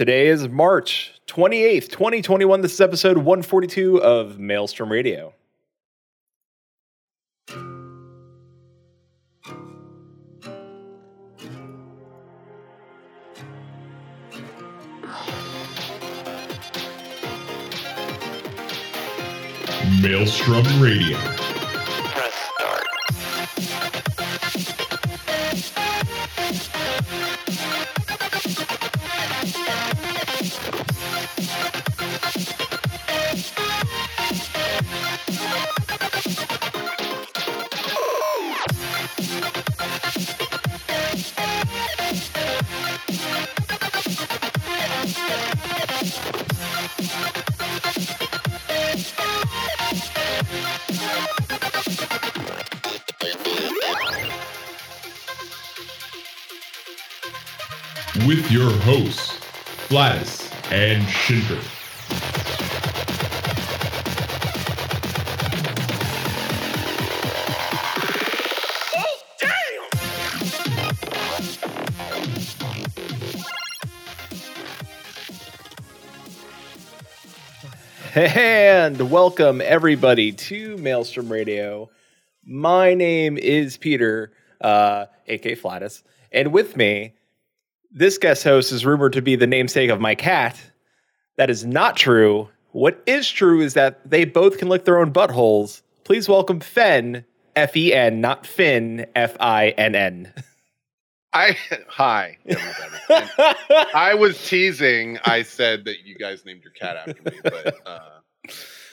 Today is March 28th, 2021. This is episode 142 of Maelstrom Radio. Maelstrom Radio. With your hosts, Flatus and Shinker. And welcome everybody to Maelstrom Radio. My name is Peter, uh, aka Flatus, and with me, this guest host is rumored to be the namesake of my cat. That is not true. What is true is that they both can lick their own buttholes. Please welcome Fen, F E N, not Finn, F I N N. I hi I was teasing. I said that you guys named your cat after me, but uh,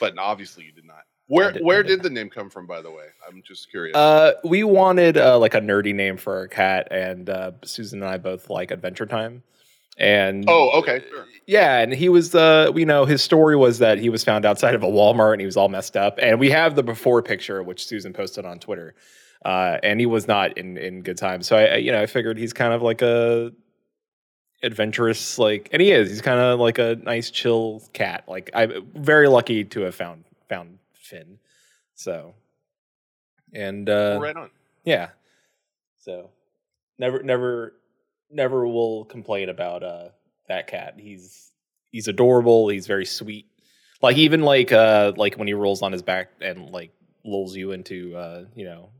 but obviously you did not. Where did- where did the name come from? By the way, I'm just curious. Uh, we wanted uh, like a nerdy name for our cat, and uh, Susan and I both like Adventure Time. And oh, okay. Sure. yeah, and he was uh, you know, his story was that he was found outside of a Walmart and he was all messed up. And we have the before picture, which Susan posted on Twitter, uh, and he was not in in good time. So I, I, you know, I figured he's kind of like a adventurous, like, and he is. He's kind of like a nice, chill cat. Like I'm very lucky to have found found Finn. So, and uh, right on. yeah. So never never never will complain about uh that cat. He's he's adorable, he's very sweet. Like even like uh like when he rolls on his back and like lulls you into uh, you know,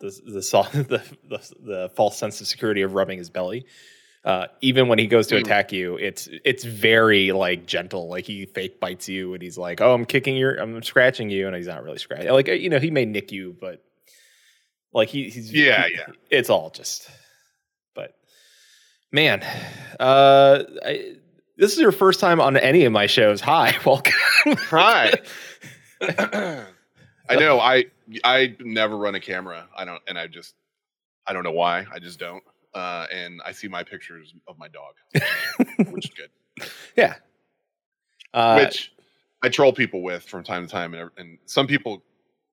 the the the, the, the false sense of security of rubbing his belly. Uh, even when he goes to Mm. attack you, it's it's very like gentle. Like he fake bites you, and he's like, "Oh, I'm kicking your, I'm scratching you," and he's not really scratching. Like you know, he may nick you, but like he, he's Yeah, he- yeah. It's all just, but man, uh, I, this is your first time on any of my shows. Hi, welcome. Hi. I know. I I never run a camera. I don't, and I just I don't know why. I just don't. Uh, and I see my pictures of my dog, which is good. yeah. Uh, which I troll people with from time to time, and, and some people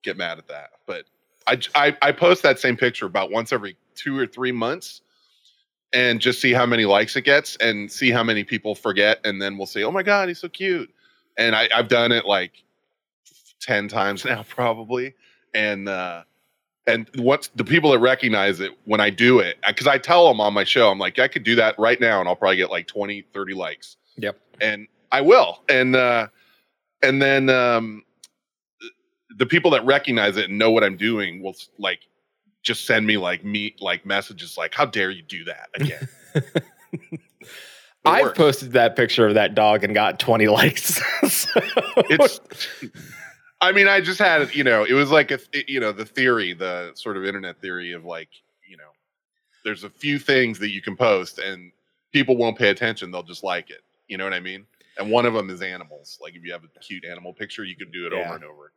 get mad at that. But I, I I post that same picture about once every two or three months, and just see how many likes it gets, and see how many people forget, and then we'll say, "Oh my god, he's so cute," and I, I've done it like ten times now, probably, and. uh and what's the people that recognize it when I do it, because I tell them on my show, I'm like, I could do that right now and I'll probably get like 20, 30 likes Yep. and I will. And uh, and then um, the people that recognize it and know what I'm doing will like just send me like me like messages like, "How dare you do that again?" I've posted that picture of that dog and got 20 likes. So- It's. I mean, I just had you know, it was like a th- you know the theory, the sort of internet theory of like you know, there's a few things that you can post and people won't pay attention; they'll just like it. You know what I mean? And one of them is animals. Like if you have a cute animal picture, you can do it Yeah. over and over,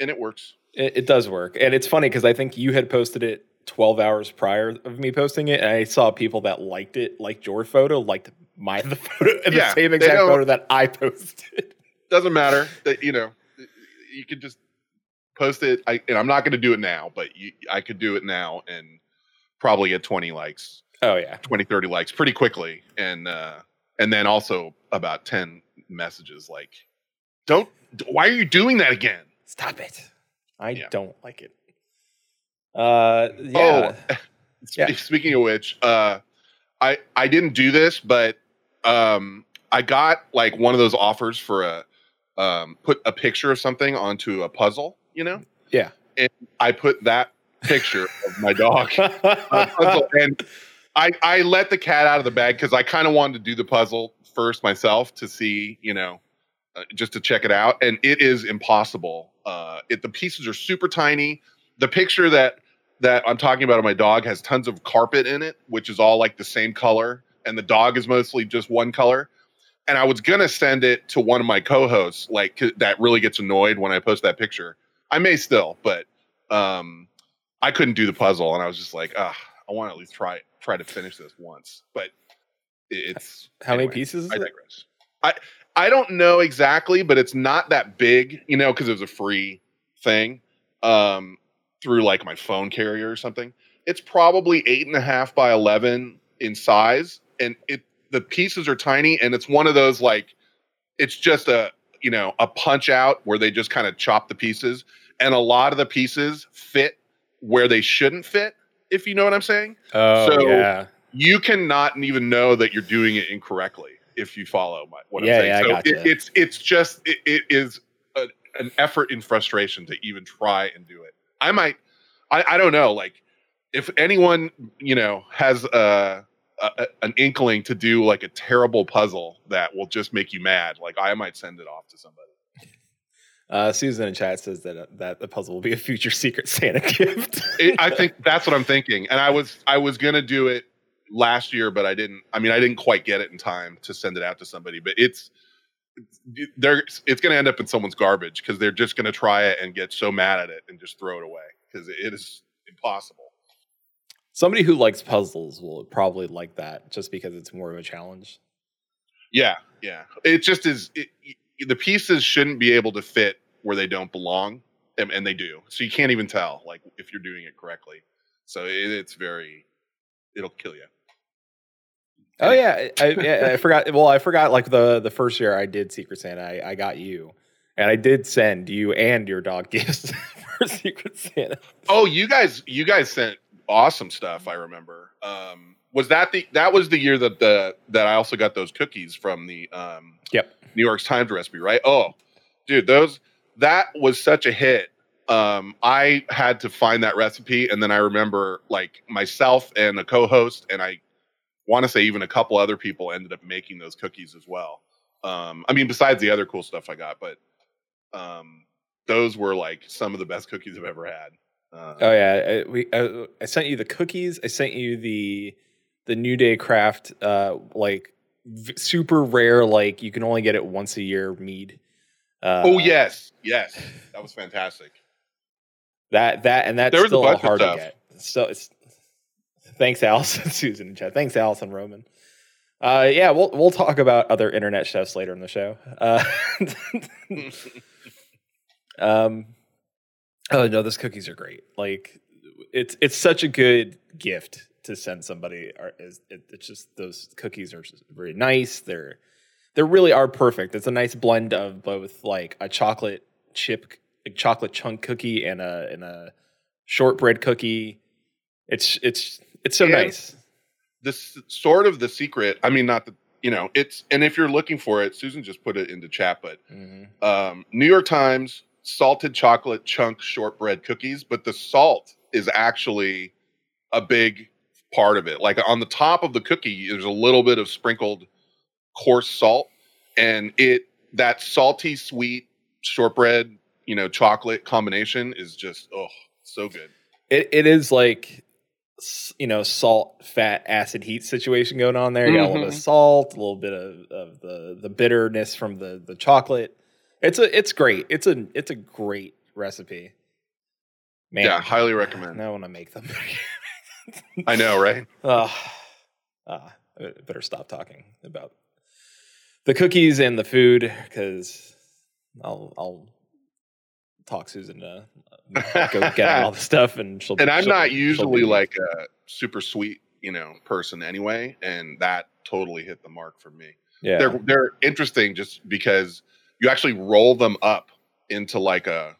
and it works. It, it does work, and it's funny because I think you had posted it 12 hours prior of me posting it, and I saw people that liked it, liked your photo, liked my the photo, the same exact photo that I posted. doesn't matter that you know you could just post it I, and i'm not going to do it now but you, i could do it now and probably get 20 likes Oh yeah, 20 30 likes pretty quickly and uh and then also about 10 messages like don't why are you doing that again stop it! I Yeah. don't like it. Uh, yeah, oh Yeah. speaking of which uh i i didn't do this but um, I got like one of those offers for a um, put a picture of something onto a puzzle. You know, Yeah. and I put that picture of my dog on a puzzle, and I I let the cat out of the bag because I kind of wanted to do the puzzle first myself to see, you know, uh, just to check it out, and it is impossible. Uh, it the pieces are super tiny. The picture that that I'm talking about of my dog has tons of carpet in it, which is all like the same color, and the dog is mostly just one color. And I was gonna send it to one of my co-hosts, like that really gets annoyed when I post that picture. I may still, but um, I couldn't do the puzzle, and I was just like, ah, I want to at least try try to finish this once. But it's How many pieces is I it? digress. I I don't know exactly, but it's not that big, you know, because it was a free thing um, through like my phone carrier or something. It's probably eight and a half by eleven in size, and it the pieces are tiny, and it's one of those like it's just a you know a punch out where they just kind of chop the pieces, and a lot of the pieces fit where they shouldn't fit. If you know what I'm saying Oh So, yeah. you cannot even know that you're doing it incorrectly if you follow my, what Yeah, I'm saying. yeah, I so gotcha. it, it's it's just it, it is a, an effort in frustration to even try and do it. I might, I, I don't know, like if anyone you know has a, a an inkling to do like a terrible puzzle that will just make you mad, like I might send it off to somebody. Uh, Susan in chat says that uh, that the puzzle will be a future Secret Santa gift. It, I think that's what I'm thinking, and I was I was gonna do it last year, but I didn't. I mean, I didn't quite get it in time to send it out to somebody. But it's they're it's gonna end up in someone's garbage because they're just gonna try it and get so mad at it and just throw it away because it is impossible. Somebody who likes puzzles will probably like that just because it's more of a challenge. Yeah, yeah. It just is. It, the pieces shouldn't be able to fit where they don't belong, and, and they do. So you can't even tell like if you're doing it correctly. So it, it's very. It'll kill you. Oh yeah, I, I, I forgot. Well, I forgot. Like the the first year I did Secret Santa, I, I got you, and I did send you and your dog gifts for Secret Santa. Oh, you guys, you guys sent awesome stuff. I remember. Um, was that the that was the year that the that I also got those cookies from the um, Yep. New York Times recipe, right? Oh, dude, those that was such a hit. Um, I had to find that recipe, and then I remember like myself and a co-host, and I want to say even a couple other people ended up making those cookies as well. Um, I mean, besides the other cool stuff I got, but um, those were like some of the best cookies I've ever had. Uh, Oh yeah, I, we I, I sent you the cookies. I sent you the the New Day Craft, uh, like v- super rare, like you can only get it once a year mead. Uh, oh yes, yes, that was fantastic. that that and that's There was a still of hard to get. So it's thanks, Alison, Susan, in chat. Thanks, Alison Roman. Uh, yeah, we'll we'll talk about other internet chefs later in the show. Uh, um, oh no, those cookies are great. Like it's it's such a good gift to send somebody. Or is it, it's just those cookies are very nice. They're they really are perfect. It's a nice blend of both like a chocolate chip, a chocolate chunk cookie, and a and a shortbread cookie. It's it's it's so And- nice. This sort of the secret. I mean, not the you know it's and if you're looking for it, Susan just put it into chat, but Mhm. um, New York Times salted chocolate chunk shortbread cookies, but the salt is actually a big part of it. Like on the top of the cookie, there's a little bit of sprinkled coarse salt, and it that salty sweet shortbread, you know, chocolate combination is just oh so good. It it is like you know salt, fat, acid, heat situation going on there. You got a little bit of Mhm. salt, a little bit of, of the the bitterness from the the chocolate. It's a it's great. It's a it's a great recipe. Man, Yeah, highly recommend. I want to make them. I know, right? Uh, uh, I better stop talking about the cookies and the food because I'll I'll talk Susan to go get all the stuff and she'll. and I'm not she'll usually like a super sweet, you know, person anyway, and that totally hit the mark for me. yeah They're they're interesting just because you actually roll them up into like a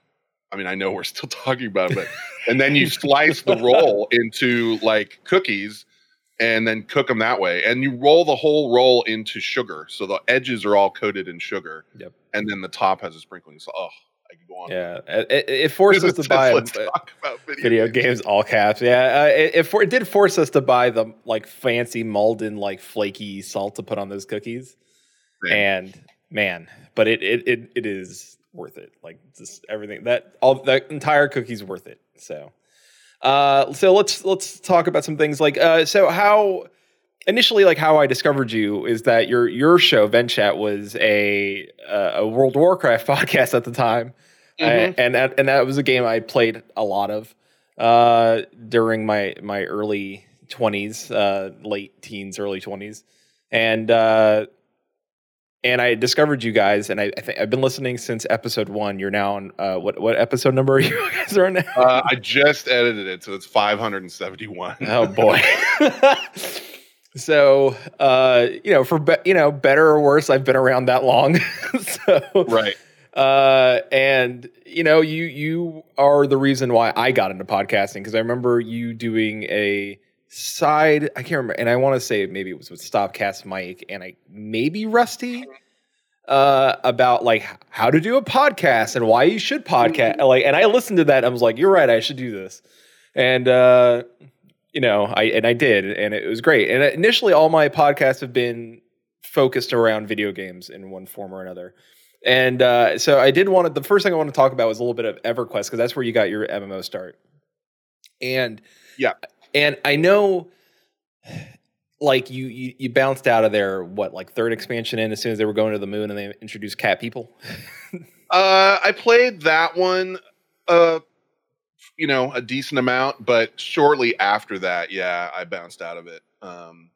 I mean, I know we're still talking about it, but and then you slice the roll into like cookies and then cook them that way. And you roll the whole roll into sugar, so the edges are all coated in sugar. Yep. And then the top has a sprinkling. So, oh, I could go on. Yeah, it, it- it forced us to buy Let's uh, talk about video, video games, all caps. Yeah, uh, it, it, for, it did force us to buy the like fancy Maldon like flaky salt to put on those cookies. And man, but it it it, it is worth it. Like just everything that all that entire cookie's worth it. So, uh, so let's let's talk about some things like uh, so how initially like how I discovered you is that your your show Venchat was a uh, a World Warcraft podcast at the time, Mhm. Uh, and that and that was a game I played a lot of uh, during my my early twenties, uh, late teens, early twenties, and uh, and I discovered you guys, and I, I think I've been listening since episode one. You're now on uh, what what episode number are you guys are on now? Uh, I just edited it, so it's 571. Oh boy. so uh, you know, for be- you know, better or worse, I've been around that long. so right. uh, and you know, you you are the reason why I got into podcasting because I remember you doing a side. I can't remember, and I want to say maybe it was with Stopcast Mike and I maybe Rusty uh about like how to do a podcast and why you should podcast like and i listened to that and i was like you're right i should do this and uh you know i and i did and it was great and initially all my podcasts have been focused around video games in one form or another and uh so i did want to the first thing i want to talk about was a little bit of everquest because that's where you got your mmo start and Yeah. And i know like you, you you bounced out of there what like third expansion in as soon as they were going to the moon and they introduced cat people Uh, I played that one, uh, you know, a decent amount, but shortly after that, yeah, I bounced out of it. Um,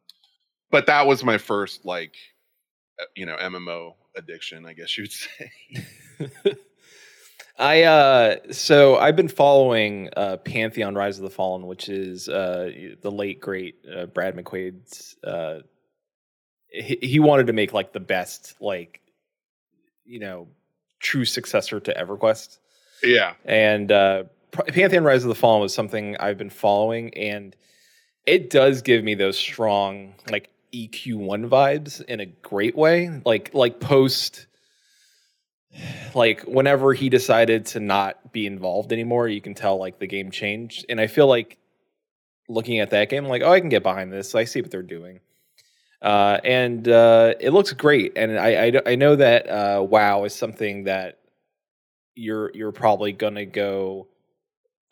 but that was my first, like, uh, you know, MMO addiction, I guess you'd say. I uh so I've been following uh Pantheon Rise of the Fallen, which is uh the late great uh, Brad McQuaid's uh he, he wanted to make like the best like you know true successor to EverQuest. yeah. And uh Pantheon Rise of the Fallen was something I've been following and it does give me those strong like EQ1 vibes in a great way. Like like post like whenever he decided to not be involved anymore, you can tell like the game changed. And I feel like looking at that game, I'm like, oh, I can get behind this. I see what they're doing. Uh, and uh, it looks great. And I, I, I know that uh, WoW is something that you're you're probably gonna go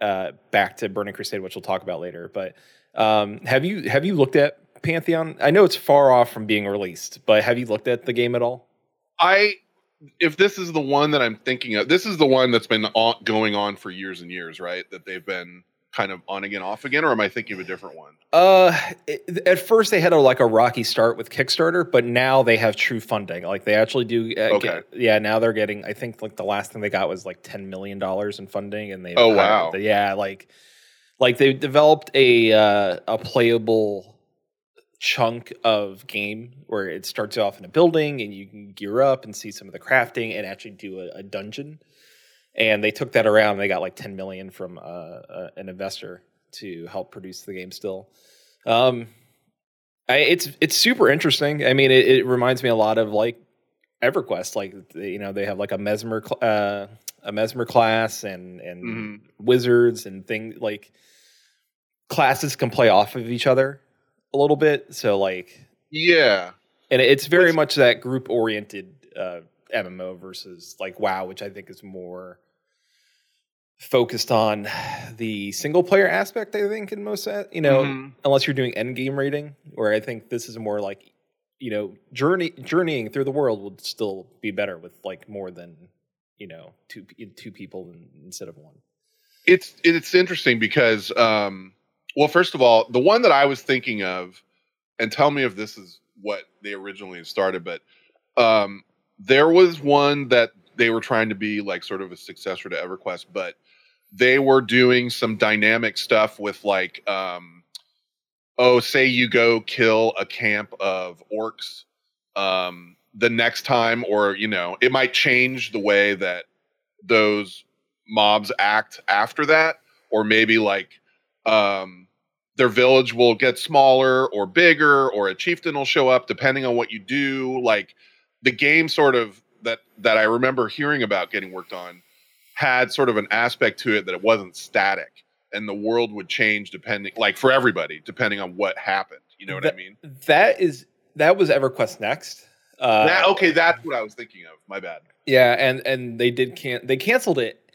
uh, back to Burning Crusade, which we'll talk about later. But um, have you have you looked at Pantheon? I know it's far off from being released, but have you looked at the game at all? I, if this is the one that I'm thinking of, this is the one that's been on, going on for years and years, right? That they've been kind of on again, off again, or am I thinking of a different one? Uh, it- at first they had a like a rocky start with Kickstarter, but now they have true funding. Like they actually do. Uh, Okay. get- yeah, now they're getting. I think like the last thing they got was like ten million dollars in funding, and they. Oh, wow. Yeah, like, like they developed a uh, a playable chunk of game where it starts off in a building and you can gear up and see some of the crafting and actually do a, a dungeon. And they took that around. and They got like ten million from uh, uh, an investor to help produce the game still. Um, I, it's it's super interesting. I mean, it, it reminds me a lot of like EverQuest. Like you know, they have like a mesmer cl- uh, a mesmer class and and Mhm. wizards and things like classes can play off of each other a little bit. So like, Yeah. and it's very What's- much that group oriented uh, MMO versus like WoW, which I think is more focused on the single player aspect. I think in most, uh, you know, Mhm. unless you're doing end game rating, where I think this is more like, you know, journey journeying through the world would still be better with like more than you know two two people instead of one. it's it's interesting because um well first of all the one that i was thinking of and tell me if this is what they originally started but um there was one that they were trying to be like sort of a successor to everquest but they were doing some dynamic stuff with like um oh say you go kill a camp of orcs um the next time or you know it might change the way that those mobs act after that or maybe like um their village will get smaller or bigger, or a chieftain will show up depending on what you do. Like the game, sort of that that I remember hearing about getting worked on, had sort of an aspect to it that it wasn't static, and the world would change depending, like for everybody, depending on what happened. You know what I mean? That is that was EverQuest Next. Uh, that, okay, that's what I was thinking of. My bad. Yeah, and and they did can they canceled it,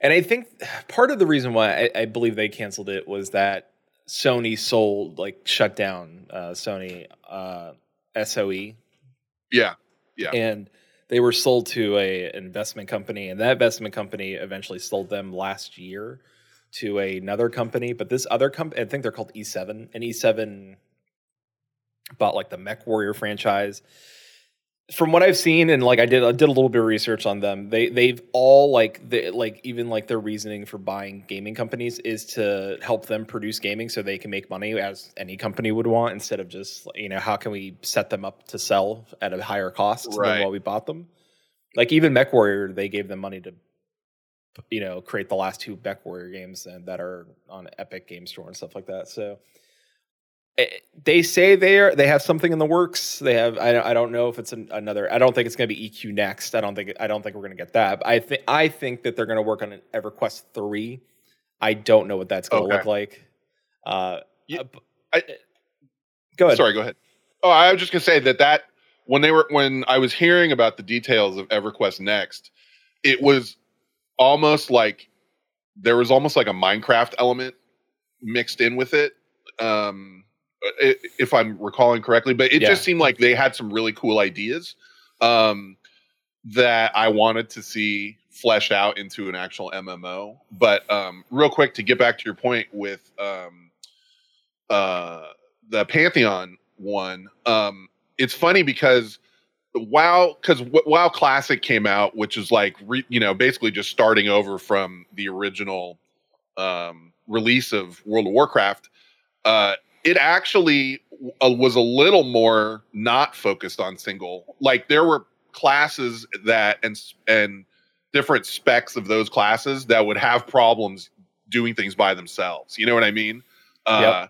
and I think part of the reason why I, I believe they canceled it was that Sony sold like shut down uh, Sony uh, SOE, Yeah, Yeah. and they were sold to a investment company, and that investment company eventually sold them last year to another company. But this other company, I think they're called E7, and E7 bought like the Mech Warrior franchise. From what I've seen, and like I did, I did a little bit of research on them. They they've all like they like even like their reasoning for buying gaming companies is to help them produce gaming so they can make money as any company would want instead of just you know how can we set them up to sell at a higher cost Right. than what we bought them. Like even Mech Warrior, they gave them money to you know create the last two Mech Warrior games and that are on Epic Game Store and stuff like that. So they say they're they have something in the works. They have I don't, I don't know if it's an, another. I don't think it's going to be EQ next. I don't think I don't think we're going to get that. But I think I think that they're going to work on an EverQuest three. I don't know what that's going to Okay. look like. Uh, Yeah, uh, I- go ahead. Sorry, go ahead. Oh, I was just gonna say that that when they were when I was hearing about the details of EverQuest Next, it was almost like there was almost like a Minecraft element mixed in with it. Um, if I'm recalling correctly, but it Yeah. just seemed like they had some really cool ideas um, that I wanted to see fleshed out into an actual MMO. But um, real quick to get back to your point with um, uh, the Pantheon one, um, it's funny because WoW, because WoW Classic came out, which is like re, you know basically just starting over from the original um, release of World of Warcraft. Uh, it actually uh, was a little more not focused on single. Like there were classes that and and different specs of those classes that would have problems doing things by themselves. You know what I mean? Uh,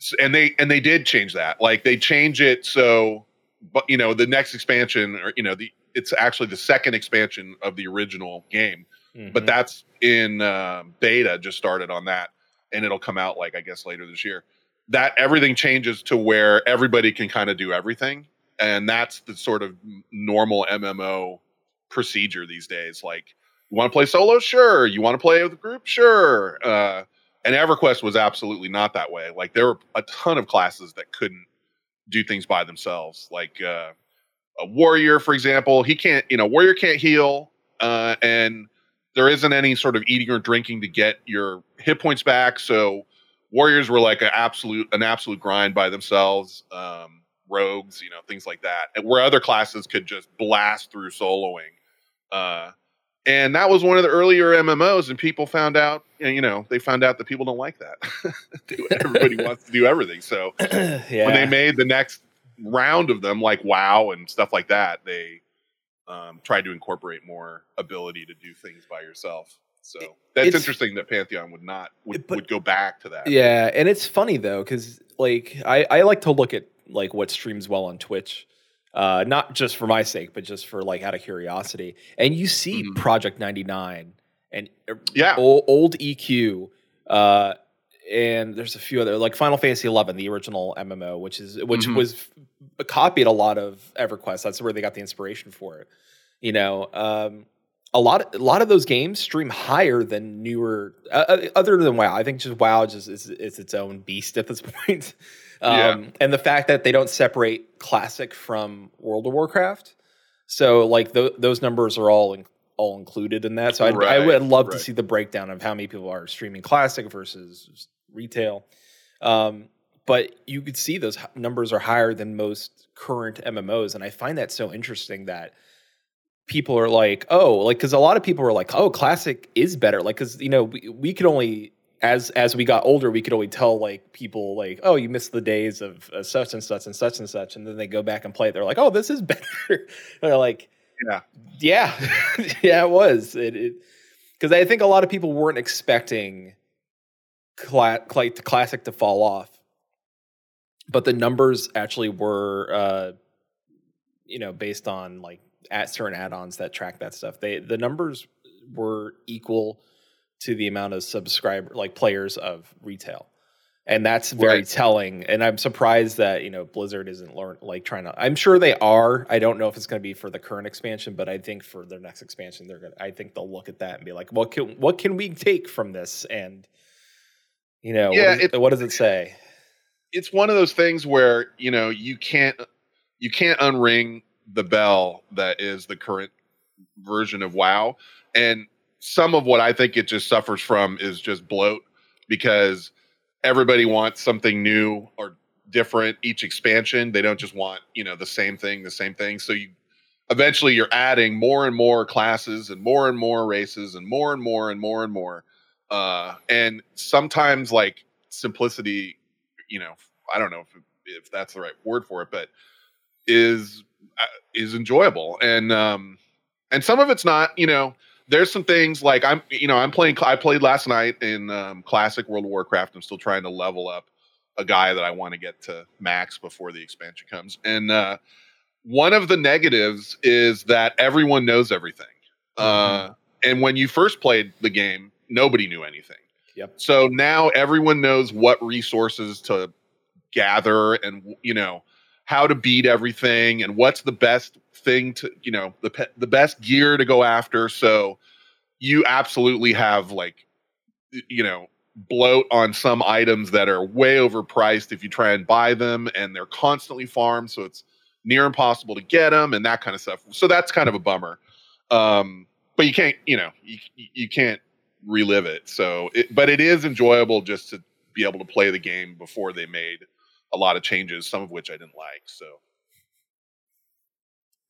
s- and they and they did change that. Like they change it so, but you know the next expansion or you know the it's actually the second expansion of the original game but Mhm. that's in uh, beta just started on that and it'll come out like i guess later this year that everything changes to where everybody can kind of do everything and that's the sort of normal mmo procedure these days like you want to play solo? Sure. You want to play with a group? Sure. Uh, and everquest was absolutely not that way like there were a ton of classes that couldn't do things by themselves like uh, a warrior for example he can't you know warrior can't heal uh, and there isn't any sort of eating or drinking to get your hit points back. So warriors were like an absolute an absolute grind by themselves. Um, rogues, you know, things like that. And where other classes could just blast through soloing. Uh, and that was one of the earlier MMOs, and people found out, you know, they found out that people don't like that. Everybody wants to do everything. So yeah. when they made the next round of them, like WoW and stuff like that, they um, tried to incorporate more ability to do things by yourself. So that's interesting that Pantheon would not would, But- would go back to that. Yeah, and it's funny though because like I I like to look at like what streams well on Twitch, uh, not just for my sake, but just for like out of curiosity. And you see Mhm. Project ninety nine and uh, Yeah. old, old EQ, uh, and there's a few other like Final Fantasy eleven, the original MMO, which is which Mhm. was copied a lot of EverQuest. That's where they got the inspiration for it. You know, um, a lot a lot of those games stream higher than newer uh, uh, other than WoW. I think just WoW just is, is its own beast at this point. Um, Yeah. and the fact that they don't separate classic from World of Warcraft. So like th- those numbers are all in- all included in that. So I'd, I would love to see the breakdown of how many people are streaming classic versus retail. Um, but you could see those h- numbers are higher than most current MMOs, and I find that so interesting that people are like, oh, like because a lot of people were like, oh, classic is better, like because you know we, we could only as as we got older, we could only tell like people like, oh, you missed the days of uh, such and such and such and such, and then they go back and play it. They're like, oh, this is better. They're like, Yeah. yeah, yeah, it was. It because I think a lot of people weren't expecting cla- cla- classic to fall off. But the numbers actually were, uh, you know, based on like at certain add-ons that track that stuff. They the numbers were equal to the amount of subscriber like players of retail. And that's very Right. telling. And I'm surprised that, you know, Blizzard isn't learn like trying to I'm sure they are. I don't know if it's gonna be for the current expansion, but I think for their next expansion, they're gonna I think they'll look at that and be like, what can what can we take from this? And you know, Yeah, what, is- it- what does it say? it's one of those things where you know you can't you can't unring the bell that is the current version of WoW, and some of what I think it just suffers from is just bloat because everybody wants something new or different each expansion. They don't just want you know the same thing, the same thing. So you eventually you're adding more and more classes and more and more races and more and more and more and more. Uh, and sometimes like simplicity you know i don't know if if that's the right word for it but is is enjoyable and um and some of it's not you know there's some things like i'm you know i'm playing i played last night in um, classic world of warcraft i'm still trying to level up a guy that i want to get to max before the expansion comes and uh one of the negatives is that everyone knows everything uh and when you first played the game nobody knew anything Yep. so now everyone knows what resources to gather and you know how to beat everything and what's the best thing to you know the pe- the best gear to go after. So you absolutely have like you know bloat on some items that are way overpriced if you try and buy them and they're constantly farmed so it's near impossible to get them and that kind of stuff. So that's kind of a bummer. Um but you can't you know you, you can't relive it. So it, but it is enjoyable just to be able to play the game before they made a lot of changes some of which i didn't like so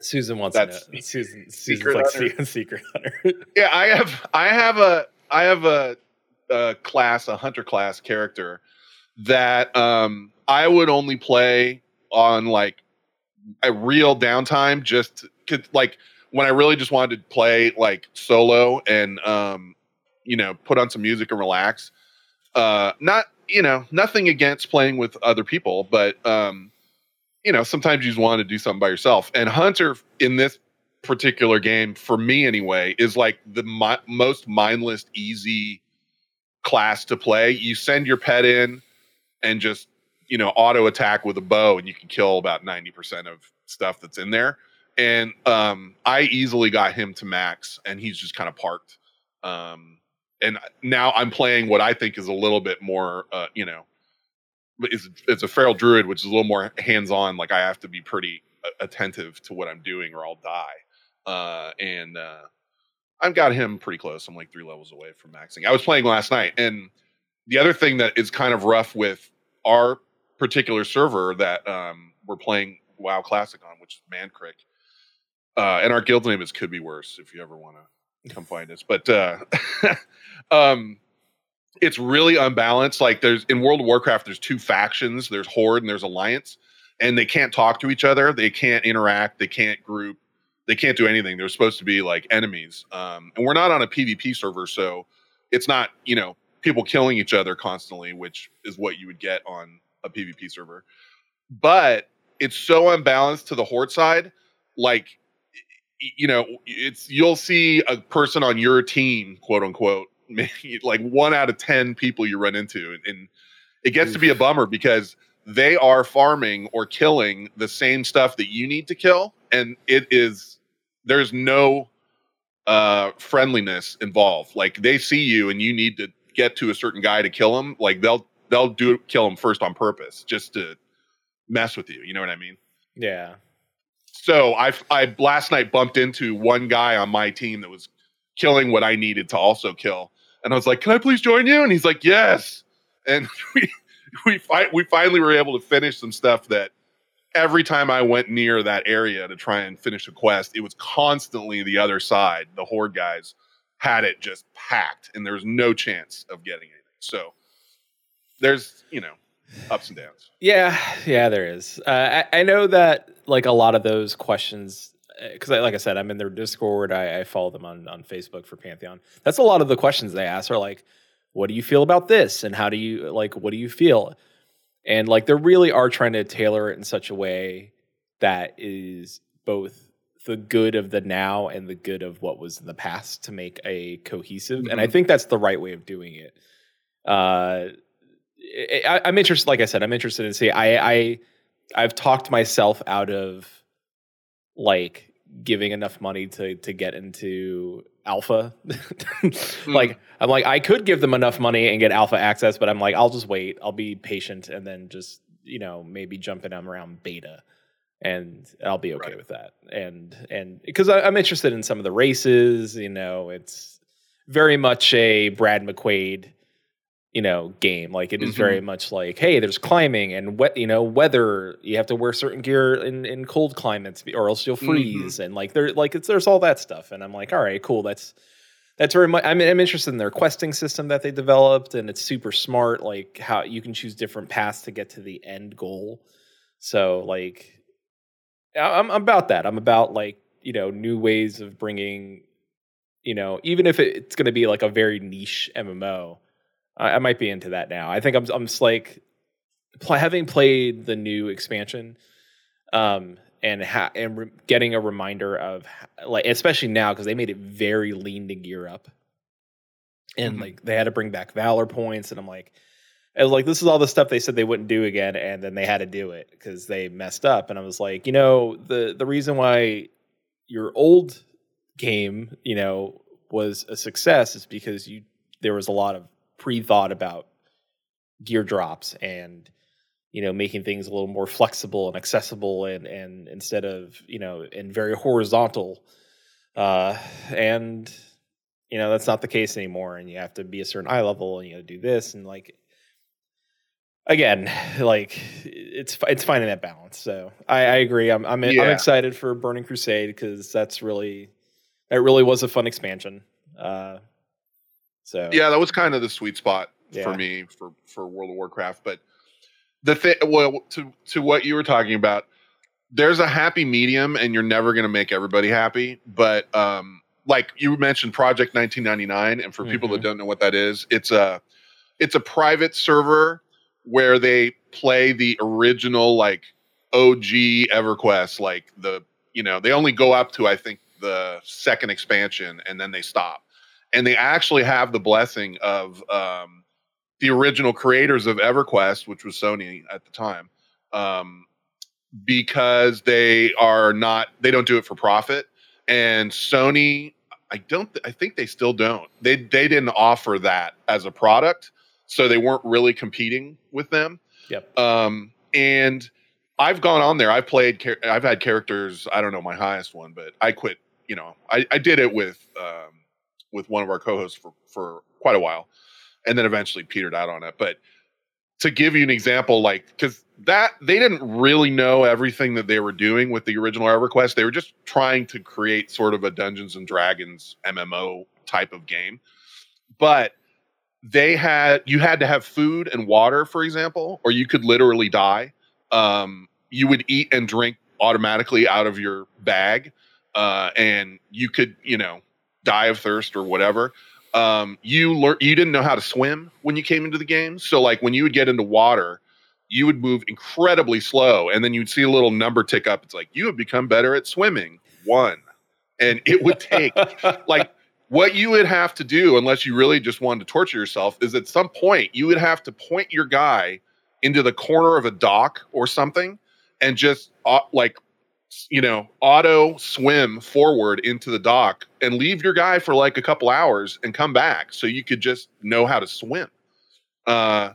Susan wants That's to know. Susan, Secret like Hunter. secret, secret hunter. yeah i have i have a i have a, a class a hunter class character that um i would only play on like a real downtime just like when i really just wanted to play like solo and um you know put on some music and relax uh not you know nothing against playing with other people but um you know sometimes you just want to do something by yourself. And hunter in this particular game for me anyway is like the mi- most mindless easy class to play. You send your pet in and just you know auto attack with a bow and you can kill about 90% of stuff that's in there. And um i easily got him to max and he's just kind of parked. Um and now i'm playing what i think is a little bit more uh you know it's, it's a feral druid which is a little more hands-on like i have to be pretty uh, attentive to what i'm doing or i'll die. Uh and uh i've got him pretty close. I'm like three levels away from maxing. I was playing last night and the other thing that is kind of rough with our particular server that um, we're playing WoW Classic on, which is Mankrik, uh, and our guild name is Could Be Worse if you ever want to come find us. But uh, um, it's really unbalanced. Like there's in World of Warcraft, there's two factions. There's Horde and there's Alliance, and they can't talk to each other. They can't interact. They can't group. They can't do anything. They're supposed to be like enemies. Um, and we're not on a PvP server, so it's not you know people killing each other constantly, which is what you would get on a PvP server. But it's so unbalanced to the horde side, like you know, it's you'll see a person on your team, quote unquote, like one out of ten people you run into, and, and it gets to be a bummer because they are farming or killing the same stuff that you need to kill, and it is there's no uh friendliness involved. Like they see you and you need to get to a certain guy to kill him like they'll they'll do kill him first on purpose just to mess with you you know what i mean? Yeah. So i i last night bumped into one guy on my team that was killing what i needed to also kill and i was like can i please join you and he's like yes and we we fi- we finally were able to finish some stuff that every time I went near that area to try and finish a quest, it was constantly the other side. The horde guys had it just packed, and there was no chance of getting anything. So there's you know ups and downs. Yeah, yeah, there is. Uh, I, I know that like a lot of those questions, because I, like I said, I'm in their Discord. I, I follow them on on Facebook for Pantheon. That's a lot of the questions they ask are like, what do you feel about this and how do you like what do you feel and like they really are trying to tailor it in such a way that is both the good of the now and the good of what was in the past to make a cohesive and i Mhm. think that's the right way of doing it uh I, i'm interested like i said i'm interested in seeing i i i've talked myself out of like giving enough money to to get into alpha. Like hmm. i'm like i could give them enough money and get alpha access but i'm like i'll just wait. I'll be patient and then just you know maybe jumping them around beta and i'll be okay Right. with that. And and because i'm interested in some of the races you know it's very much a brad mcquaid you know game. Like it is Mhm. very much like hey there's climbing and wet you know weather. You have to wear certain gear in in cold climates or else you'll Mhm. freeze. And like there like it's there's all that stuff. And i'm like all right cool. That's that's very much I mean, i'm interested in their questing system that they developed. And it's super smart like how you can choose different paths to get to the end goal. So like i'm, I'm about that. I'm about like you know new ways of bringing you know even if it, it's going to be like a very niche mmo I, I might be into that now. I think I'm I'm just like pl- having played the new expansion, um, and ha- and re- getting a reminder of like especially now because they made it very lean to gear up, and Mhm. like they had to bring back valor points, and I'm like. I was like, this is all the stuff they said they wouldn't do again, and then they had to do it because they messed up. And I was like, you know, the the reason why your old game, you know, was a success is because you there was a lot of pre-thought about gear drops and you know making things a little more flexible and accessible and and instead of you know and very horizontal uh and you know that's not the case anymore and you have to be a certain eye level and you to do this and like again like it's it's finding that balance so i i agree. I'm i'm, I'm excited for burning crusade because that's really that really was a fun expansion uh so yeah, that was kind of the sweet spot Yeah. for me for for World of Warcraft. But the thing, well, to to what you were talking about, there's a happy medium, and you're never going to make everybody happy. But um, like you mentioned, Project 1999, and for people that Mhm. don't know what that is, it's a it's a private server where they play the original like OG EverQuest, like the you know they only go up to I think the second expansion and then they stop, and they actually have the blessing of um, the original creators of EverQuest, which was Sony at the time, um, because they are not they don't do it for profit, and Sony. I don't. th- I think they still don't. They they didn't offer that as a product, so they weren't really competing with them. Yep. Um, and I've gone on there. I've played. I've had characters. I don't know my highest one, but I quit. You know, I, I did it with um, with one of our co-hosts for for quite a while, and then eventually petered out on it. But to give you an example, like because that they didn't really know everything that they were doing with the original EverQuest. They were just trying to create sort of a Dungeons and Dragons MMO type of game, but they had you had to have food and water, for example, or you could literally die. Um, you would eat and drink automatically out of your bag, uh, and you could, you know, die of thirst or whatever. Um, you learn you didn't know how to swim when you came into the game, so like when you would get into water, you would move incredibly slow, and then you'd see a little number tick up. It's like you have become better at swimming, one, and it would take like what you would have to do unless you really just wanted to torture yourself is at some point you would have to point your guy into the corner of a dock or something and just uh, like you know auto swim forward into the dock and leave your guy for like a couple hours and come back so you could just know how to swim uh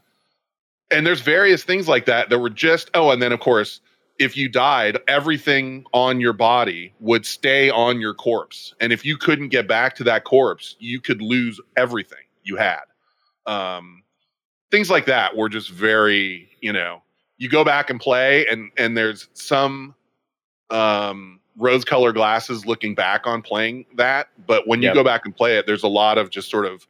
and there's various things like that that were just oh and then of course if you died, everything on your body would stay on your corpse. And if you couldn't get back to that corpse, you could lose everything you had. Um, things like that were just very, you know, you go back and play and and there's some um rose colored glasses looking back on playing that, but when you Yep. go back and play it, there's a lot of just sort of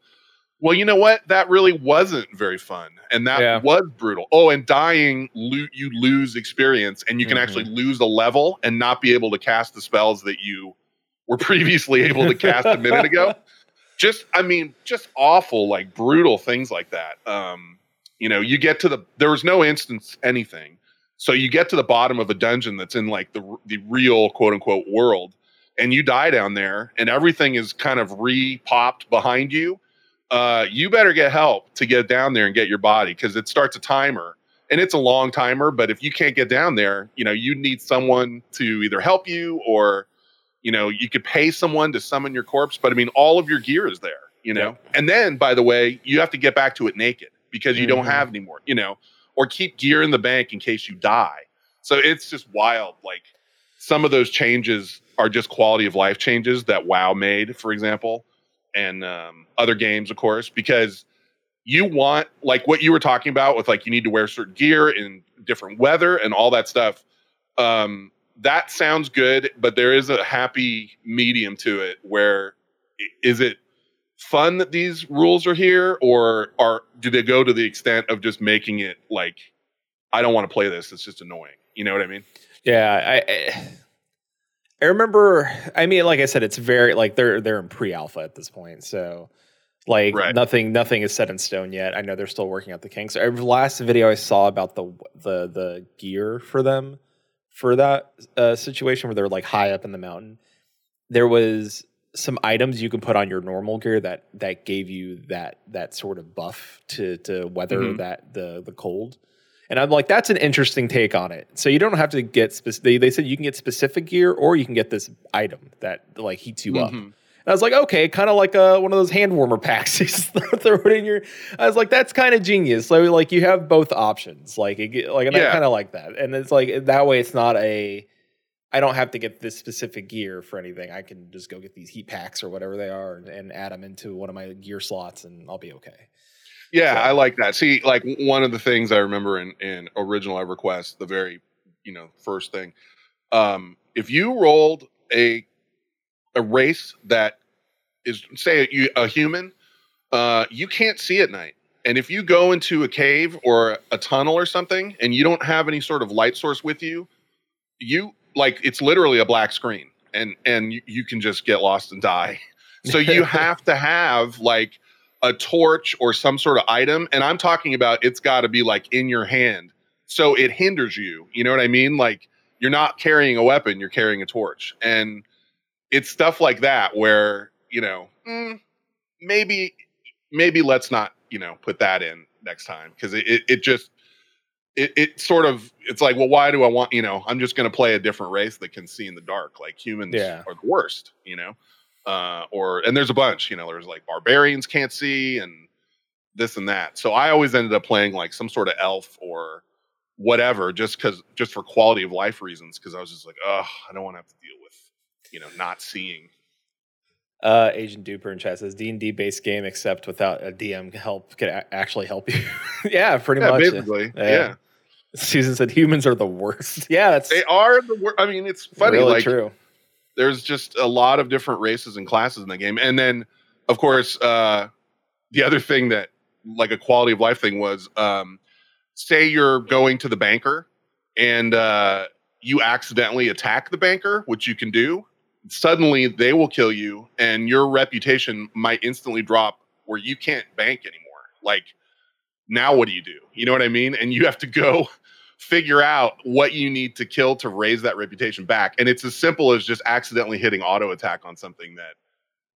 well, you know what? That really wasn't very fun, and that Yeah. was brutal. Oh, and dying, lo- you lose experience, and you can Mhm. actually lose a level and not be able to cast the spells that you were previously able to cast a minute ago. just I mean, just awful, like brutal things like that. Um, you know, you get to the there was no instance anything. So you get to the bottom of a dungeon that's in like the the real quote unquote world, and you die down there, and everything is kind of re-popped behind you. Uh, you better get help to get down there and get your body because it starts a timer, and it's a long timer. But if you can't get down there, you know you need someone to either help you or you know you could pay someone to summon your corpse. But I mean, all of your gear is there, you know. And then, by the way, you have to get back to it naked because you don't Mhm. have any more, you know, or keep gear in the bank in case you die. So it's just wild. Like some of those changes are just quality of life changes that WoW made, for example, and um, other games, of course, because you want like what you were talking about with like you need to wear certain gear in different weather and all that stuff. Um, that sounds good, but there is a happy medium to it where is it fun that these rules are here or are do they go to the extent of just making it like I don't want to play this, it's just annoying. You know what I mean? Yeah, I, I I remember. I mean, like I said, it's very like they're they're in pre-alpha at this point, so like Right. nothing nothing is set in stone yet. I know they're still working out the kinks. Every last video I saw about the the the gear for them for that uh, situation where they're like high up in the mountain, there was some items you can put on your normal gear that that gave you that that sort of buff to to weather Mhm. that the the cold. And I'm like, that's an interesting take on it. So you don't have to get specific. They, they said you can get specific gear, or you can get this item that like heats you up. Mhm. And I was like, okay, kind of like uh, one of those hand warmer packs. You throw it in your. I was like, that's kind of genius. So like you have both options. Like it, like and I Yeah. kind of like that. And it's like that way, it's not a. I don't have to get this specific gear for anything. I can just go get these heat packs or whatever they are and, and add them into one of my gear slots, and I'll be okay. Yeah, So- I like that. See, like one of the things I remember in in original EverQuest, the very you know first thing, um, if you rolled a a race that is say a, you- a human, uh, you can't see at night. And if you go into a cave or a tunnel or something, and you don't have any sort of light source with you, you like it's literally a black screen, and and you, you can just get lost and die. So you have to have like a torch or some sort of item, and I'm talking about it's got to be like in your hand, so it hinders you. You know what I mean? Like you're not carrying a weapon, you're carrying a torch, and it's stuff like that where you know mm, maybe maybe let's not you know put that in next time because it, it it just it, it sort of it's like well why do i want you know i'm just going to play a different race that can see in the dark like humans Yeah. are the worst you know uh or and there's a bunch you know there's like barbarians can't see and this and that so i always ended up playing like some sort of elf or whatever just because just for quality of life reasons because i was just like oh i don't want to have to deal with you know not seeing Uh, Agent Duper in chat says D and D based game, except without a DM help could a- actually help you. yeah, pretty yeah much. basically Yeah. yeah. Susan said humans are the worst. Yeah, that's they are the worst. i mean it's funny really like true. there's just a lot of different races and classes in the game. And then, of course, uh, the other thing that, like a quality of life thing, was um, say you're going to the banker and uh, you accidentally attack the banker, which you can do. Suddenly, they will kill you, and your reputation might instantly drop where you can't bank anymore. Like, now what do you do? You know what I mean? And you have to go figure out what you need to kill to raise that reputation back. And it's as simple as just accidentally hitting auto attack on something that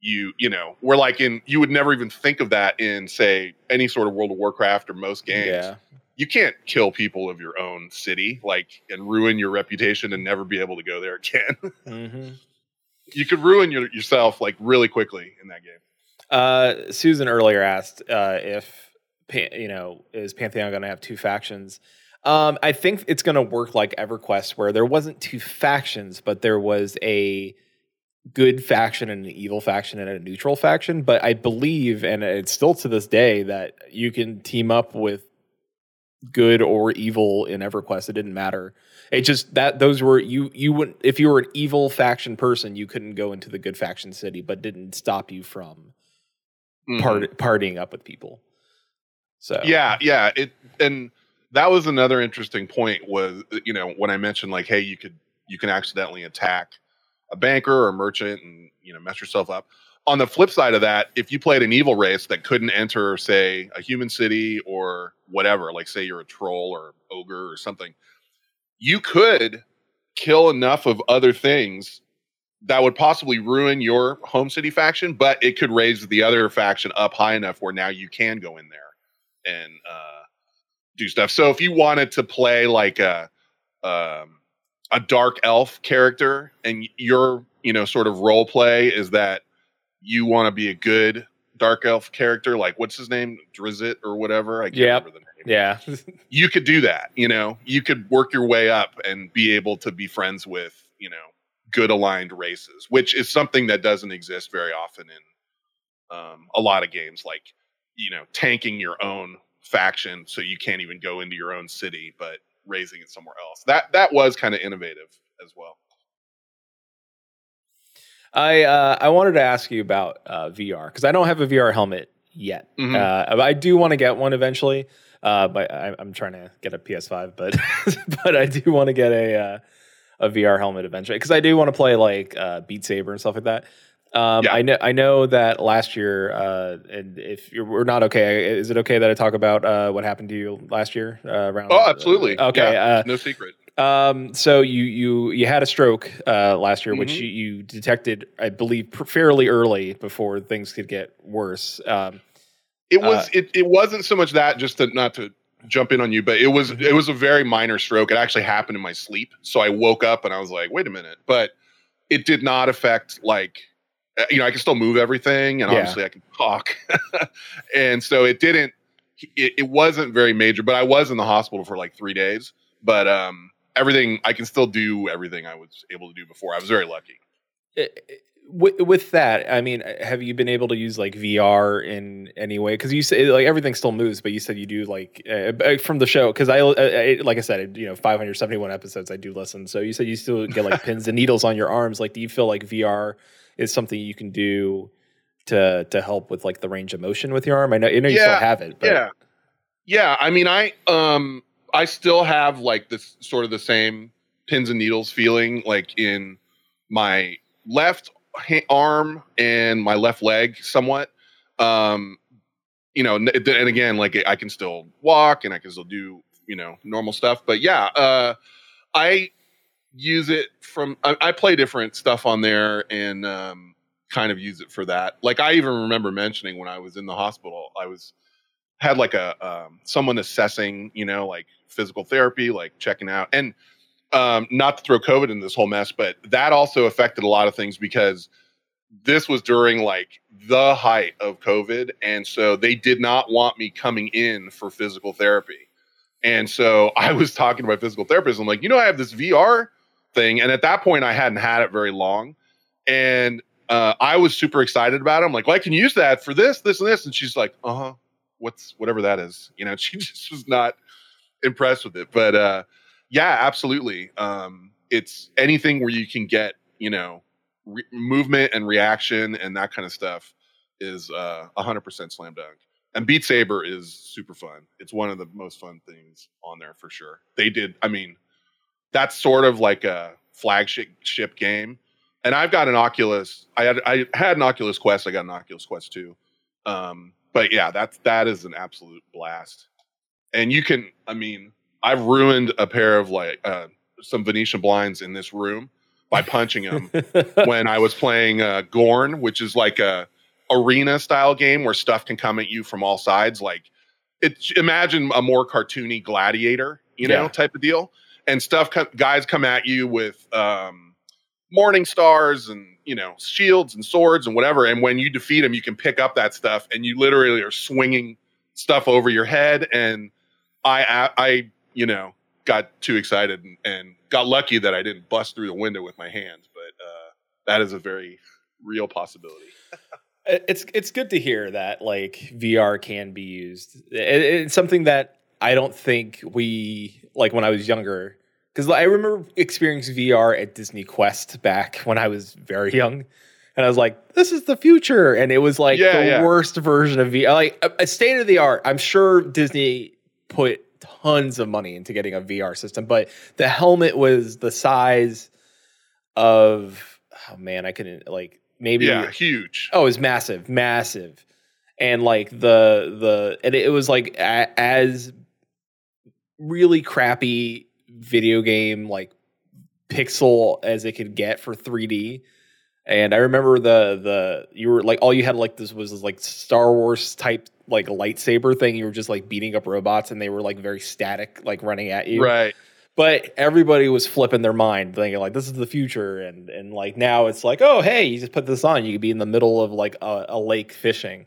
you, you know, we're like in, you would never even think of that in, say, any sort of World of Warcraft or most games. Yeah, You can't kill people of your own city, like, and ruin your reputation and never be able to go there again. hmm you could ruin your, yourself like really quickly in that game. Uh, Susan earlier asked uh, if you know is Pantheon going to have two factions. Um, I think it's going to work like EverQuest, where there wasn't two factions, but there was a good faction and an evil faction and a neutral faction. But I believe, and it's still to this day, that you can team up with good or evil in EverQuest. It didn't matter. It just that those were you you wouldn't if you were an evil faction person, you couldn't go into the good faction city, but didn't stop you from Mhm. part, partying up with people. So Yeah, yeah. It and that was another interesting point was you know when I mentioned like hey you could you can accidentally attack a banker or a merchant and you know mess yourself up. on the flip side of that, if you played an evil race that couldn't enter, say, a human city or whatever, like say you're a troll or ogre or something, you could kill enough of other things that would possibly ruin your home city faction, but it could raise the other faction up high enough where now you can go in there and uh, do stuff. So if you wanted to play like a um, a dark elf character and your you know sort of role play is that you want to be a good dark elf character, like what's his name, Drizzt or whatever. I can't Yep. remember the name. Yeah. You could do that. You know, you could work your way up and be able to be friends with you know good aligned races, which is something that doesn't exist very often in um, a lot of games. Like you know, tanking your own faction so you can't even go into your own city, but raising it somewhere else. That that was kind of innovative as well. I uh, I wanted to ask you about uh, VR because I don't have a VR helmet yet. Mhm. Uh, I do want to get one eventually, uh, but I, I'm trying to get a PS5. But but I do want to get a uh, a VR helmet eventually because I do want to play like uh, Beat Saber and stuff like that. Um, Yeah. I know I know that last year, uh, and if you're, we're not okay, is it okay that I talk about uh, what happened to you last year? Uh, around, Oh, absolutely. okay. Yeah, Uh, no secret. um, so you you you had a stroke uh, last year, which Mhm. you, you detected, I believe, fairly early before things could get worse. Um, It was uh, it, it wasn't so much that just to not to jump in on you, but it was Mhm. it was a very minor stroke. It actually happened in my sleep. So I woke up and I was like, wait a minute. But it did not affect like uh, you know, I can still move everything and Yeah. obviously I can talk. and so it didn't it, it wasn't very major, but I was in the hospital for like three days. But um everything I can still do everything I was able to do before. I was very lucky. i- i- with, with that, I mean, uh, have you been able to use like VR in any way? Because you say like everything still moves, but you said you do like uh, uh, from the show. Because I, uh, I, like I said, you know, 571 episodes, I do listen. So you said you still get like pins and needles on your arms. Like, do you feel like VR is something you can do to to help with like the range of motion with your arm? I know, I know you Yeah, still have it. But yeah yeah i mean i um i still have like this sort of the same pins and needles feeling like in my left ha- arm and my left leg somewhat um you know and again like i can still walk and i can still do you know normal stuff but yeah uh i use it from i, I play different stuff on there and um kind of use it for that like i even remember mentioning when i was in the hospital i was had like a um, someone assessing, you know, like physical therapy, like checking out, and um, not to throw COVID in this whole mess, but that also affected a lot of things because this was during like the height of COVID, and so they did not want me coming in for physical therapy, and so I was talking to my physical therapist. I'm like, you know, I have this VR thing, and at that point, I hadn't had it very long, and uh, I was super excited about it. I'm like, well, I can use that for this, this, and this, and she's like, uh huh what's whatever that is you know she just was not impressed with it but uh yeah absolutely. Um it's anything where you can get you know re- movement and reaction and that kind of stuff is uh 100% slam dunk. And beat saber is super fun. It's one of the most fun things on there for sure. They did i mean that's sort of like a flagship ship game and i've got an oculus i had i had an oculus quest i got an oculus quest 2 um but yeah, that's that is an absolute blast. And you can, I mean, I've ruined a pair of like uh, some Venetian blinds in this room by punching them when I was playing uh, Gorn, which is like a arena style game where stuff can come at you from all sides. Like, it imagine a more cartoony gladiator, you know, Yeah. type of deal. And stuff, co- guys come at you with um, morning stars and you know shields and swords and whatever. And when you defeat them, you can pick up that stuff, and you literally are swinging stuff over your head. And I, I, I you know, got too excited and, and got lucky that I didn't bust through the window with my hands. But uh, that is a very real possibility. It's it's good to hear that like VR can be used. It, it's something that I don't think we like when I was younger because I remember experiencing VR at Disney Quest back when I was very young, and I was like, "This is the future," and it was like Yeah, the yeah. worst version of VR, like a, a state of the art. I'm sure Disney put tons of money into getting a VR system, but the helmet was the size of oh man, I couldn't like maybe yeah, huge. Oh, it was massive, massive, and like the the and it was like a, as really crappy video game like pixel as it could get for 3D. And I remember the the you were like all you had like this was this, like Star Wars type like lightsaber thing. You were just like beating up robots, and they were like very static, like running at you Right. but everybody was flipping their mind thinking like this is the future and and like now it's like oh hey you just put this on you could be in the middle of like a, a lake fishing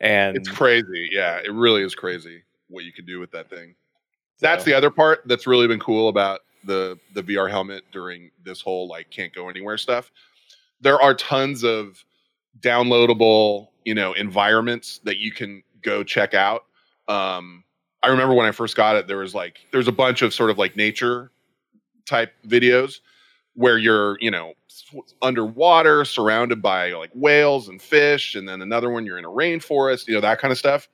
and It's crazy. Yeah, it really is crazy what you can do with that thing. That's the other part that's really been cool about the the VR helmet during this whole like can't go anywhere stuff. There are tons of downloadable, you know, environments that you can go check out. Um I remember when I first got it there was like there's a bunch of sort of like nature type videos where you're, you know, underwater surrounded by like whales and fish and then another one you're in a rainforest, you know, that kind of stuff.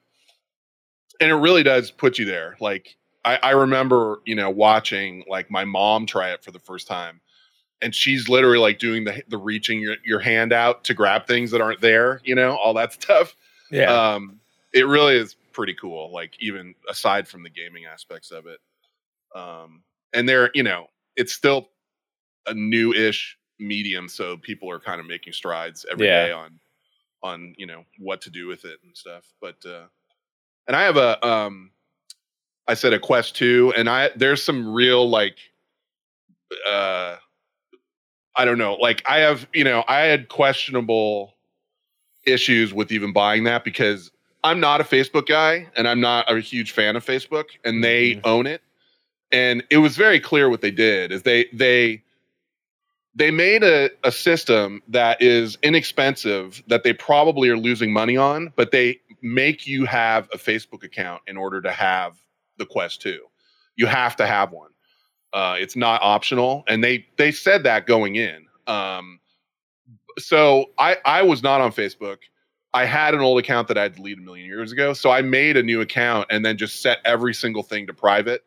And it really does put you there. Like I, I remember, you know, watching like my mom try it for the first time, and she's literally like doing the the reaching your, your hand out to grab things that aren't there, you know, all that stuff. yeah Um, it really is pretty cool. Like even aside from the gaming aspects of it, um, and they're you know, it's still a new-ish medium, so people are kind of making strides every day Yeah. on on you know what to do with it and stuff. But uh, and I have a um, I said a Quest two, and I there's some real like uh I don't know, like I have, you know, I had questionable issues with even buying that because I'm not a Facebook guy and I'm not a huge fan of Facebook and they Mhm. own it. And it was very clear what they did is they they they made a, a system that is inexpensive that they probably are losing money on, but they make you have a Facebook account in order to have the Quest 2. You have to have one. Uh, it's not optional, and they they said that going in. Um, so I I was not on Facebook. I had an old account that I had deleted a million years ago, so I made a new account and then just set every single thing to private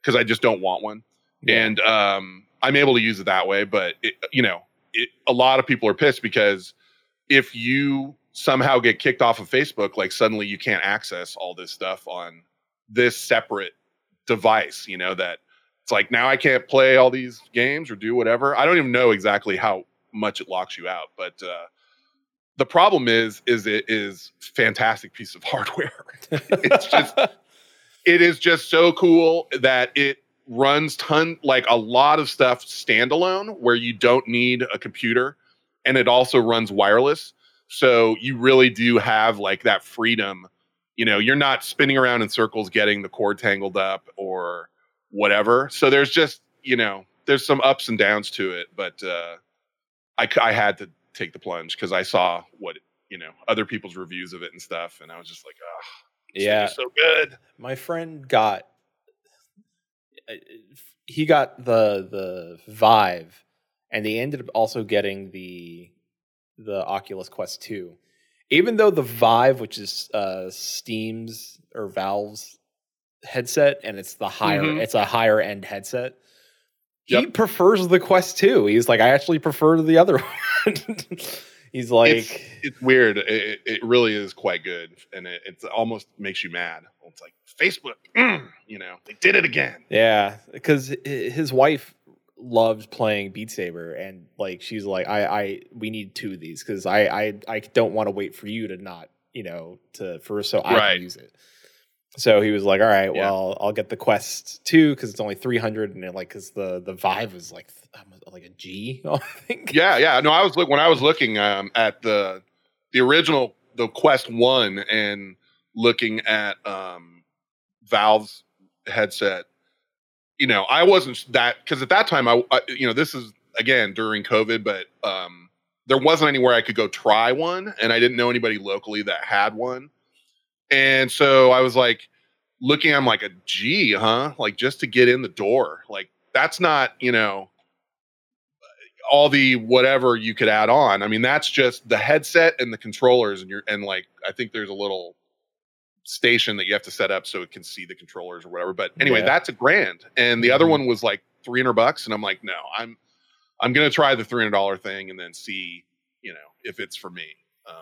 because I just don't want one Yeah. and um, I'm able to use it that way. But it, you know, it, a lot of people are pissed because if you somehow get kicked off of Facebook, like suddenly you can't access all this stuff on this separate device. You know that it's like now I can't play all these games or do whatever. I don't even know exactly how much it locks you out, but. Uh, the problem is, is it is fantastic piece of hardware. it's just it is just so cool that it runs ton like a lot of stuff standalone where you don't need a computer and it also runs wireless so you really do have like that freedom you know you're not spinning around in circles getting the cord tangled up or whatever. So there's just you know there's some ups and downs to it but uh i i had to take the plunge because i saw what you know other people's reviews of it and stuff and i was just like ah yeah. so good. My friend got he got the the Vive, and they ended up also getting the the Oculus Quest two. Even though the Vive, which is uh, Steam's or Valve's headset, and it's the higher, Mhm. it's a higher end headset. He prefers the Quest two. He's like, I actually prefer the other one. He's like, it's, it's weird. It, it- it really is quite good, and it it's almost makes you mad. It's like Facebook, mm, you know, they did it again. Yeah, because his wife loved playing Beat Saber, and like she's like, I, I, we need two of these because I, I, I don't want to wait for you to not, you know, to for so I Right. can use it. So he was like, all right, Yeah. well, I'll get the Quest two because it's only three hundred, and it, like because the the Vive is like like a G, I think. Yeah, yeah. No, I was look when I was looking um, at the the original the Quest One and looking at um, Valve's headset. You know, I wasn't that because at that time I, I, you know, this is again during COVID, but um, there wasn't anywhere I could go try one, and I didn't know anybody locally that had one, and so I was like looking. I'm like a G, huh? Like just to get in the door, like that's not you know all the whatever you could add on. I mean, that's just the headset and the controllers, and you're and like I think there's a little station that you have to set up so it can see the controllers or whatever. But anyway, Yeah. that's a grand, and the other Mhm. one was like three hundred bucks, and I'm like, no, I'm I'm gonna try the three hundred dollar thing and then see you know, if it's for me. Um,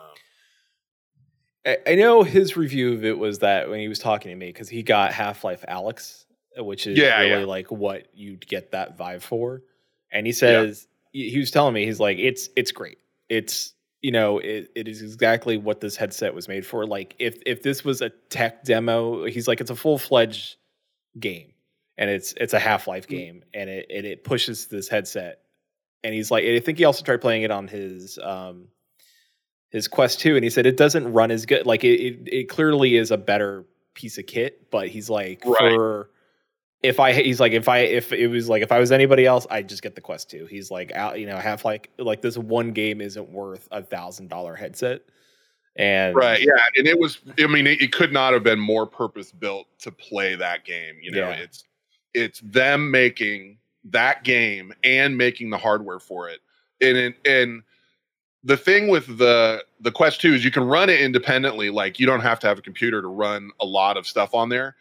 I, I know his review of it was that when he was talking to me because he got Half-Life: Alyx, which is Yeah, really yeah. like what you'd get that Vive for, and he says he he was telling me he's like it's it's great. It's you know it, it is exactly what this headset was made for. Like if if this was a tech demo, he's like it's a full fledged game, and it's it's a Half Life game, and it, it it pushes this headset, and he's like I think he also tried playing it on his um his Quest 2 and he said it doesn't run as good. Like it, it, it clearly is a better piece of kit, but he's like Right. for if I he's like if I if it was like if I was anybody else, I'd just get the Quest 2. He's like out, you know, half like like this one game isn't worth a thousand dollar headset. And right. Yeah. And it was, I mean, it, it could not have been more purpose built to play that game. You know, Yeah. it's, it's them making that game and making the hardware for it. And, and, and the thing with the, the Quest 2 is you can run it independently. Like you don't have to have a computer to run a lot of stuff on there.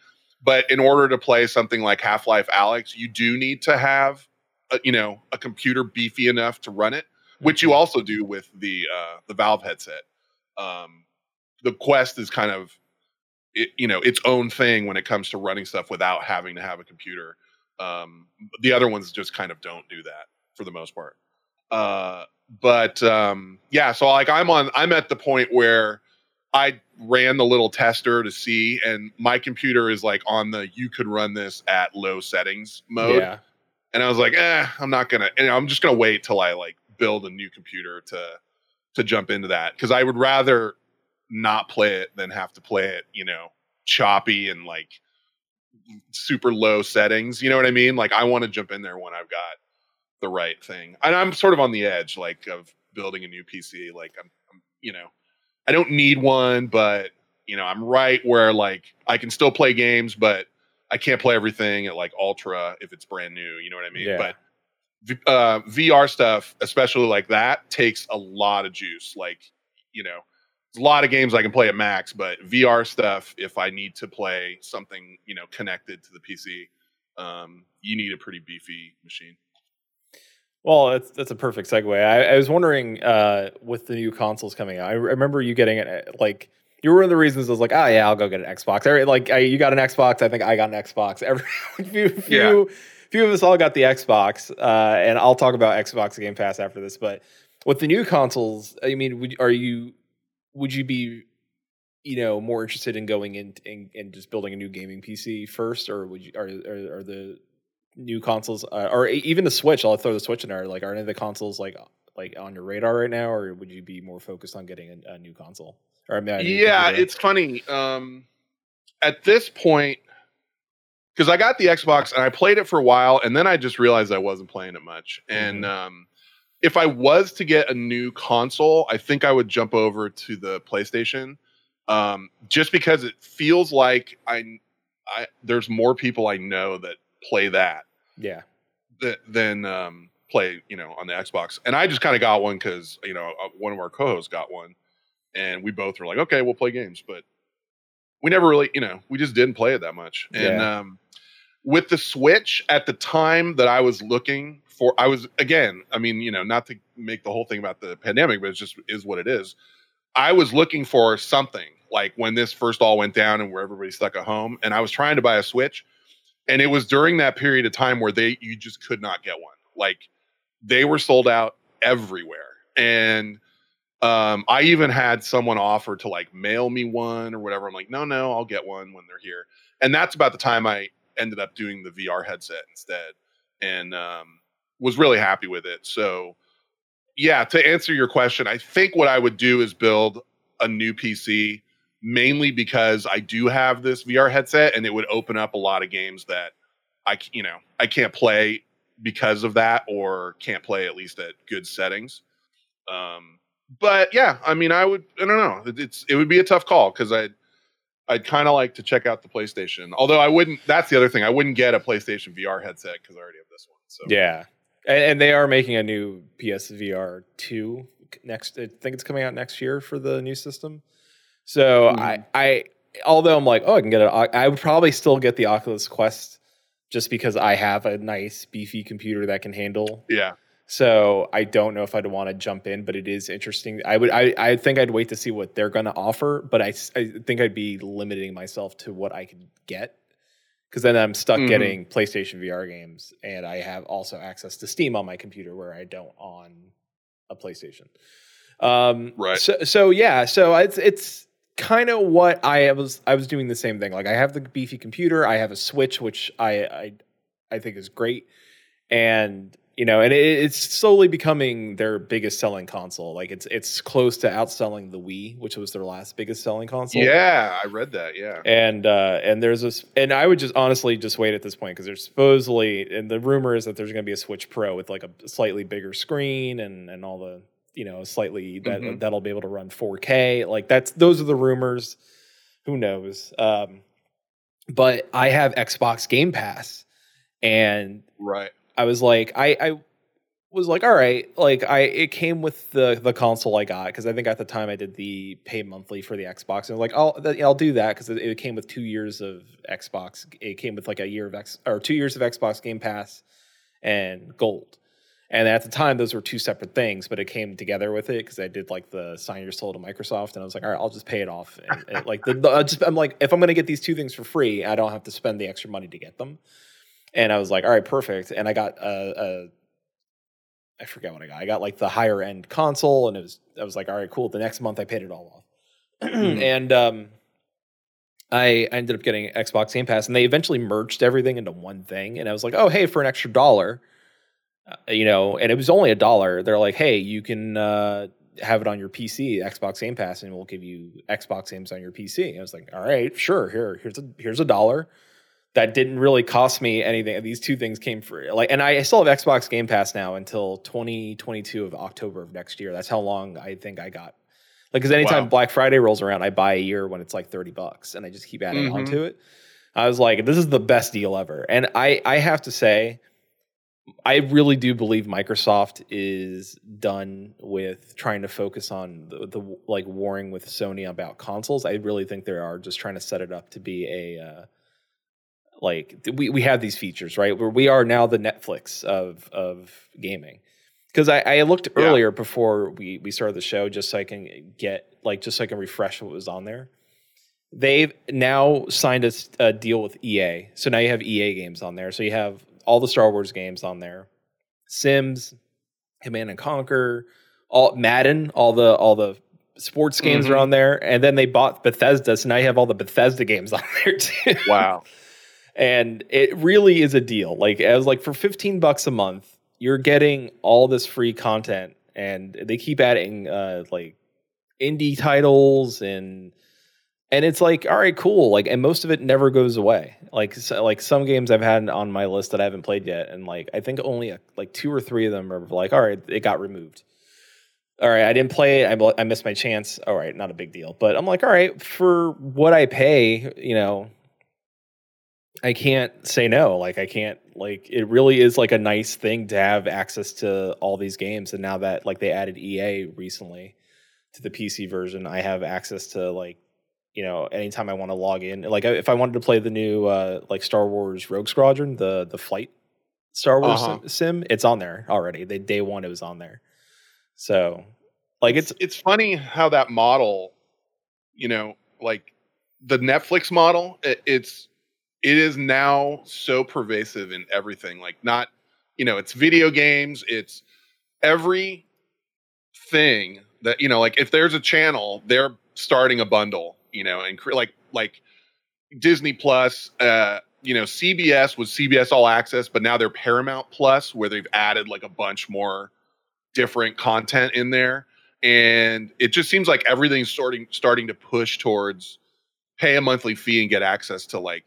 But in order to play something like Half-Life: Alyx, you do need to have, a, you know, a computer beefy enough to run it, which you also do with the uh, the Valve headset. Um, the Quest is kind of, it, you know, its own thing when it comes to running stuff without having to have a computer. Um, the other ones just kind of don't do that for the most part. Uh, but um, yeah, so like I'm on, I'm at the point where I ran the little tester to see, and my computer is like on the you could run this at low settings mode. yeah. And I was like, eh, I'm not gonna, and I'm just gonna wait till I like build a new computer to to jump into that because I would rather not play it than have to play it, you know, choppy and like super low settings. You know what I mean? Like I want to jump in there when I've got the right thing, and I'm sort of on the edge, like of building a new PC. Like I'm, I'm you know, I don't need one, but you know, I'm right where like I can still play games, but I can't play everything at like ultra if it's brand new. You know what I mean? Yeah. But uh, VR stuff, especially like that, takes a lot of juice. Like, you know, there's a lot of games I can play at max, but VR stuff, if I need to play something, you know, connected to the PC, um, you need a pretty beefy machine. Well, that's that's a perfect segue. I, I was wondering uh, with the new consoles coming out. I remember you getting it. uh, Like you were one of the reasons I was like, oh yeah, I'll go get an Xbox. Every- Like I, you got an Xbox. I think I got an Xbox. Every few few few of us all got the Xbox. Uh, and I'll talk about Xbox Game Pass after this. But with the new consoles, I mean, would, are you would you be you know more interested in going in in, in just building a new gaming PC first, or would you are are, are the new consoles uh, or even the Switch? I'll throw the Switch in there. Like, are any of the consoles like like on your radar right now, or would you be more focused on getting a, a new console? Or I mean, yeah it's funny um at this point because i got the xbox and i played it for a while and then i just realized i wasn't playing it much and um if i was to get a new console i think i would jump over to the playstation um just because it feels like i i there's more people i know that play that yeah, th- than um, play, you know, on the Xbox. And I just kind of got one because you know uh, one of our co-hosts got one, and we both were like, okay, we'll play games, but we never really, you know, we just didn't play it that much. And Yeah. um, with the Switch, at the time that I was looking for, I was again, I mean, you know, not to make the whole thing about the pandemic, but it's just is what it is. I was looking for something like when this first all went down and where everybody stuck at home, and I was trying to buy a Switch, and it was during that period of time where they you just could not get one. Like they were sold out everywhere, and um, I even had someone offer to like mail me one or whatever. I'm like, no, no, I'll get one when they're here, and that's about the time I ended up doing the VR headset instead, and um, was really happy with it. So yeah, to answer your question, I think what I would do is build a new PC mainly because I do have this VR headset and it would open up a lot of games that I you know, I can't play because of that or can't play at least at good settings. Um but yeah, I mean I would I don't know. It- It's it would be a tough call cuz I'd I'd kind of like to check out the PlayStation. Although I wouldn't that's the other thing. I wouldn't get a PlayStation VR headset cuz I already have this one. So yeah. And, and they are making a new PSVR two next. I think it's coming out next year for the new system. So I, I, although I'm like, oh, I can get it. I would probably still get the Oculus Quest just because I have a nice beefy computer that can handle yeah. So I don't know if I'd want to jump in, but it is interesting. I would, I, I think I'd wait to see what they're going to offer, but I, I think I'd be limiting myself to what I could get because then I'm stuck Mhm. getting PlayStation VR games, and I have also access to Steam on my computer where I don't on a PlayStation. Um, Right. So, so yeah, so it's it's kind of what I was. I was doing the same thing. Like I have the beefy computer, I have a Switch, which I I, I think is great, and you know, and it, it's slowly becoming their biggest selling console. Like it's it's close to outselling the Wii, which was their last biggest selling console. Yeah, I read that. Yeah. And uh, and there's this, and I would just honestly just wait at this point because there's supposedly, and the rumor is that there's going to be a Switch Pro with like a slightly bigger screen and and all the you know slightly that Mhm. that'll be able to run 4K. Like that's those are the rumors. Who knows? Um, but I have Xbox Game Pass, and Right. I was like, I, I was like, all right, like I, it came with the the console I got because I think at the time I did the pay monthly for the Xbox, and I was like, I'll that, I'll do that because it, it came with two years of Xbox. It came with like a year of X or two years of Xbox Game Pass and Gold. And at the time, those were two separate things, but it came together with it because I did like the sign your soul to Microsoft, and I was like, all right, I'll just pay it off. And, and, like, the, the, I just, I'm like, if I'm going to get these two things for free, I don't have to spend the extra money to get them. And I was like, all right, perfect. And I got a, a I forget what I got. I got like the higher end console, and it was I was like, all right, cool. The next month I paid it all off, Mhm. and um, I ended up getting Xbox Game Pass, and they eventually merged everything into one thing. And I was like, oh, hey, for an extra dollar, you know, and it was only a dollar. They're like, hey, you can uh, have it on your PC, Xbox Game Pass, and we'll give you Xbox games on your PC. I was like, all right, sure. Here, here's a here's a dollar. That didn't really cost me anything. These two things came free. Like, and I, still have Xbox Game Pass now until 2022 of October of next year. That's how long I think I got. Like, because anytime Wow. Black Friday rolls around, I buy a year when it's like 30 bucks, and I just keep adding on Mhm. to it. I was like, this is the best deal ever. And I, I have to say, I really do believe Microsoft is done with trying to focus on the, the like warring with Sony about consoles. I really think they are just trying to set it up to be a uh, like we we have these features right where we are now the Netflix of of gaming. Because I, I looked Yeah. earlier before we we started the show just so I can get like just so I can refresh what was on there. They've now signed a deal with EA, so now you have EA games on there. So you have all the Star Wars games on there, Sims, Command and Conquer, all Madden, all the all the sports games are Mhm. on there, and then they bought Bethesda, so now you have all the Bethesda games on there too. Wow. and it really is a deal. Like I was like for 15 bucks a month, you're getting all this free content and they keep adding uh like indie titles and and it's like all right cool. Like and most of it never goes away. Like so, like some games i've had on my list that i haven't played yet and like i think only a, like two or three of them are like all right it got removed. All right i didn't play it. I, I missed my chance. All right not a big deal. But i'm like all right for what i pay you know I can't say no. Like I can't like it really is like a nice thing to have access to all these games. And now that like they added EA recently to the PC version, I have access to like you know anytime I want to log in. Like if I wanted to play the new uh like Star Wars Rogue Squadron, the the flight Star Wars Uh-huh. sim, it's on there already. The day one it was on there. So like it's it's funny how that model, you know, like the Netflix model, it, it's it is now so pervasive in everything. Like not, you know, it's video games, it's every thing that you know, like if there's a channel, they're starting a bundle, you know, and like like Disney Plus, uh, you know, CBS was CBS All Access, but now they're Paramount Plus, where they've added like a bunch more different content in there. And it just seems like everything's starting starting to push towards pay a monthly fee and get access to like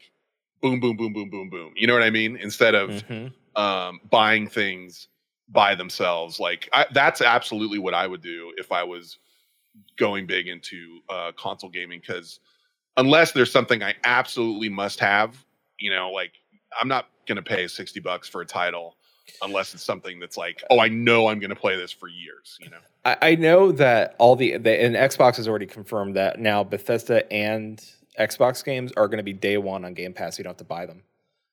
boom boom boom boom boom boom. You know what i mean? Instead of Mhm. um, buying things by themselves. Like I, that's absolutely what i would do if i was going big into uh, console gaming because unless there's something i absolutely must have you know like i'm not gonna pay 60 bucks for a title unless it's something that's like oh i know i'm gonna play this for years you know I, I know that all the, the and Xbox has already confirmed that now Bethesda and Xbox games are going to be day one on Game Pass. You don't have to buy them.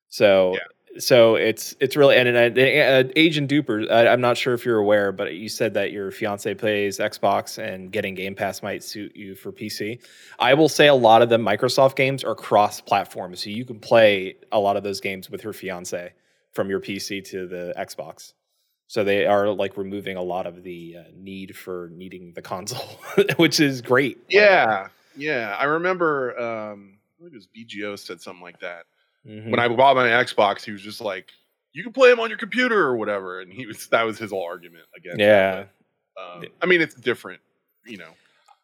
So so it's it's really and, and, and uh, Agent Duper. I, I'm not sure if you're aware, but you said that your fiance plays Xbox and getting Game Pass might suit you for PC. I will say a lot of the Microsoft games are cross-platform, so you can play a lot of those games with your fiance from your PC to the Xbox. So they are like removing a lot of the uh, need for needing the console, which is great. Yeah, yeah. I remember. Um, I think it was BGO said something like that. Mhm. When I bought my Xbox, he was just like, "You can play them on your computer or whatever," and he was that was his whole argument against. it, yeah, but, um, I mean, it's different. You know,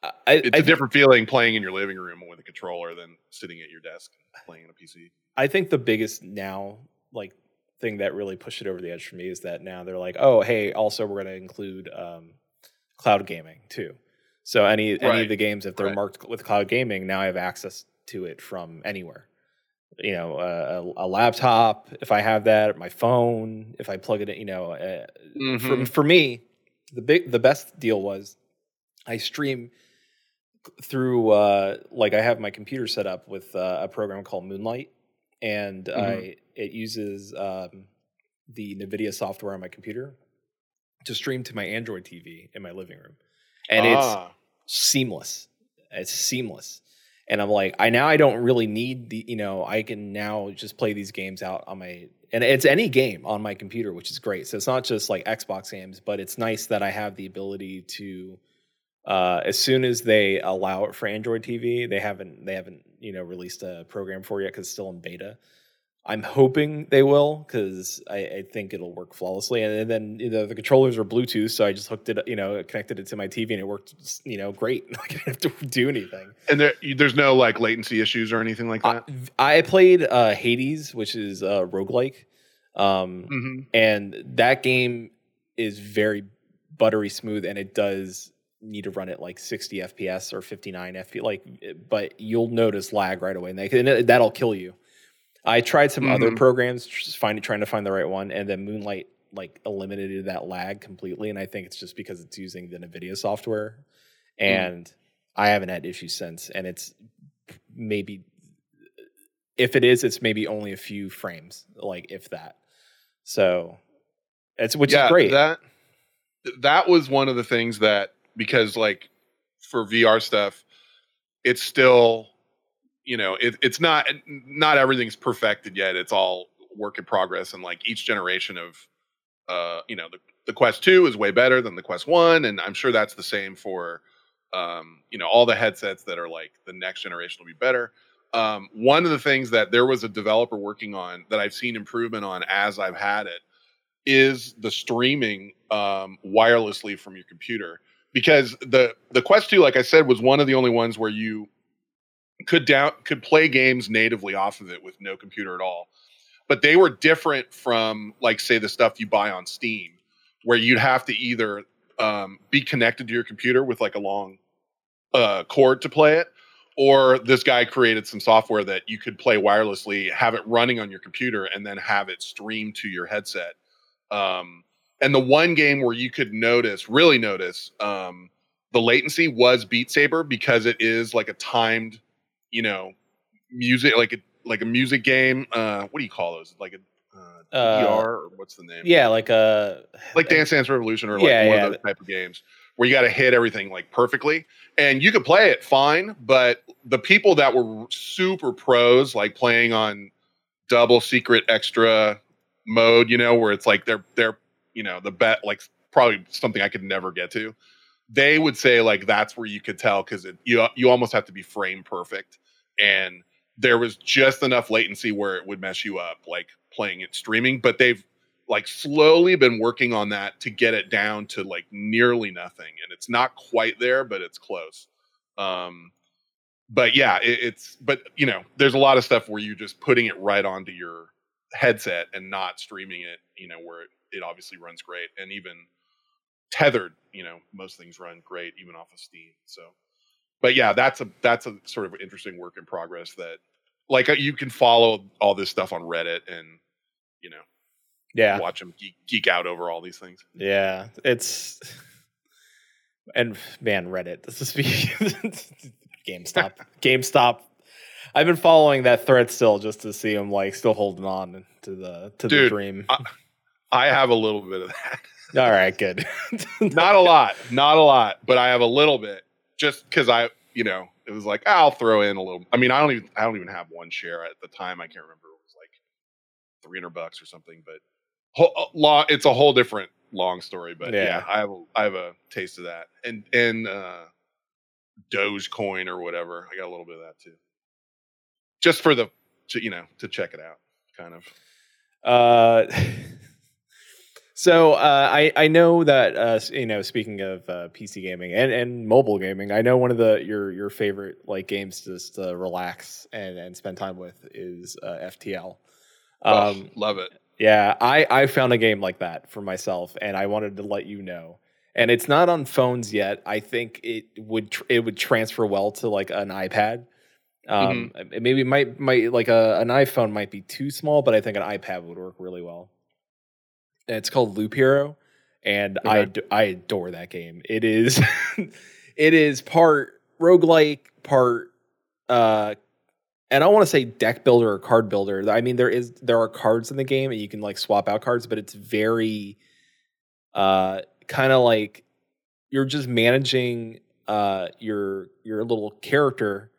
I, it's I, a different feeling playing in your living room with a controller than sitting at your desk playing on a PC. I think the biggest now like thing that really pushed it over the edge for me is that now they're like, oh, hey, also we're going to include um, cloud gaming too. So any any of the games, if they're Right. marked with cloud gaming, now I have access to it from anywhere. You know, a, a laptop if I have that, my phone if I plug it in. You know, uh, for Mhm. for me, the big the best deal was I stream through uh like I have my computer set up with uh, a program called Moonlight and Mm-hmm. I it uses um the Nvidia software on my computer to stream to my Android TV in my living room. And it's Ah, seamless. It's seamless. And I'm like, I now I don't really need the, you know, I can now just play these games out on my and it's any game on my computer, which is great. So it's not just like Xbox games, but it's nice that I have the ability to uh as soon as they allow it for Android TV, they haven't they haven't, you know, released a program for it yet cuz it's still in beta. I'm hoping they will because I, I think it'll work flawlessly. And, then you know the controllers are Bluetooth, so I just hooked it, you know, connected it to my TV, and it worked, you know, great. I didn't have to do anything. and there, there's no like latency issues or anything like that. I played uh, Hades, which is uh, roguelike, um, hmm and that game is very buttery smooth, and it does need to run at like 60 FPS or 59 FPS, like, but you'll notice lag right away, and, that, and that'll kill you. I tried some other Mhm. programs, just find, trying to find the right one, and then Moonlight like eliminated that lag completely. And I think it's just because it's using the NVIDIA software, and I haven't had issues since. And it's maybe if it is, it's maybe only a few frames, like if that. So it's which is great. That that was one of the things that because like for VR stuff, it's still you know it, it's not not everything's perfected yet. It's all work in progress, and like each generation of uh you know the the Quest Two is way better than the Quest One, and I'm sure that's the same for um you know all the headsets that are like the next generation will be better. Um, one of the things that there was a developer working on that I've seen improvement on as I've had it is the streaming um, wirelessly from your computer because the the Quest 2 like I said was one of the only ones where you could down could play games natively off of it with no computer at all. But they were different from like say the stuff you buy on Steam where you'd have to either um, be connected to your computer with like a long uh, cord to play it or this guy created some software that you could play wirelessly have it running on your computer and then have it stream to your headset. Um, and the one game where you could notice, really notice, um, the latency was Beat Saber because it is like a timed, you know, music like a like a music game. Uh, what do you call those? Like a uh, Uh, or what's the name? yeah, like a like Dance Dance Revolution or like Yeah, one yeah. of those type of games where you got to hit everything like perfectly. And you could play it fine, but the people that were super pros, like playing on double secret extra mode, you know, where it's like they're they're you know the bet like probably something I could never get to. They would say like that's where you could tell because you you almost have to be frame perfect, and there was just enough latency where it would mess you up, like playing it streaming. But they've like slowly been working on that to get it down to like nearly nothing and it's not quite there but it's close um but yeah it, it's but you know there's a lot of stuff where you're just putting it right onto your headset and not streaming it you know where it, it obviously runs great and even tethered you know most things run great even off of steam so but yeah that's a that's a sort of interesting work in progress that like uh, you can follow all this stuff on reddit and you know yeah, watch them geek, geek out over all these things. yeah. It's and man, Reddit. This is GameStop. GameStop. I've been following that thread still just to see him like still holding on to the to the dream. I- I have a little bit of that. All right, good. not a lot, not a lot, but I have a little bit just because I, you know, it was like I'll throw in a little. I mean, I don't even, I don't even have one share at the time. I can't remember. It was like three hundred bucks or something. But whole, uh, law, it's a whole different long story. But yeah, Yeah. I have, a, I have a taste of that, and and uh, Dogecoin or whatever. I got a little bit of that too, just for the, to, you know, to check it out, kind of. Uh, so uh, I I know that uh, you know speaking of uh, PC gaming and, and mobile gaming, I know one of the your your favorite like games to just uh, relax and, and spend time with is uh, FTL. Oh, Um, love it. yeah, I I found a game like that for myself, and I wanted to let you know. And it's not on phones yet. I think it would tr- it would transfer well to like an iPad. Um, Mm-hmm. Maybe might might like a an iPhone might be too small, but I think an iPad would work really well. It's called Loop Hero, and I ad- I adore that game. It is it is part roguelike, part uh and I don't want to say deck builder or card builder. I mean, there is there are cards in the game and you can like swap out cards, but it's very uh kind of like you're just managing uh your your little character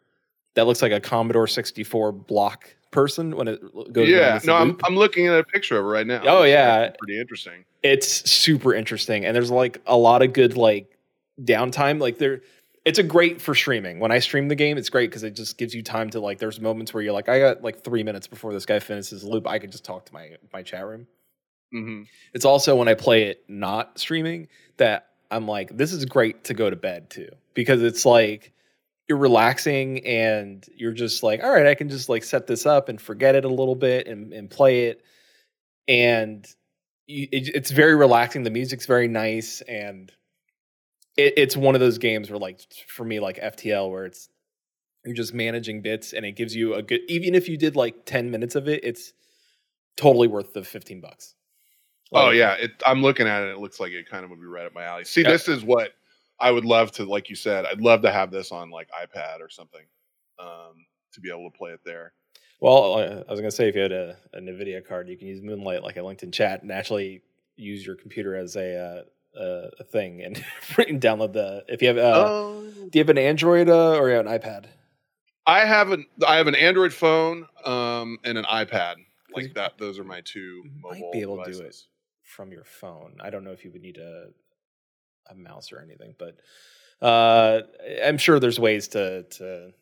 that looks like a Commodore 64 block person when it goes Yeah, no, I'm. I'm looking at a picture of it right now. Oh, It's yeah. pretty interesting. it's super interesting and there's like a lot of good like downtime like there it's a great for streaming when i stream the game it's great because it just gives you time to like there's moments where you're like i got like three minutes before this guy finishes the loop i could just talk to my my chat room hmm it's also when i play it not streaming that i'm like this is great to go to bed to because it's like you're relaxing and you're just like all right i can just like set this up and forget it a little bit and, and play it and you, it, it's very relaxing the music's very nice and it, it's one of those games where like for me like ftl where it's you're just managing bits and it gives you a good even if you did like 10 minutes of it it's totally worth the 15 bucks Oh yeah, it, I'm looking at it. It looks like it kind of would be right up my alley. See, Yeah. this is what I would love to, like you said, I'd love to have this on like iPad or something um, to be able to play it there. Well, I was gonna say if you had a, a Nvidia card, you can use Moonlight like I linked in chat and actually use your computer as a uh, a, a thing and download the. If you have, uh, oh, do you have an Android uh, or you have an iPad? I have an I have an Android phone um, and an iPad. Like that, those are my two you mobile might be able to do it. from your phone. I don't know if you would need a a mouse or anything, but uh, I'm sure there's ways to to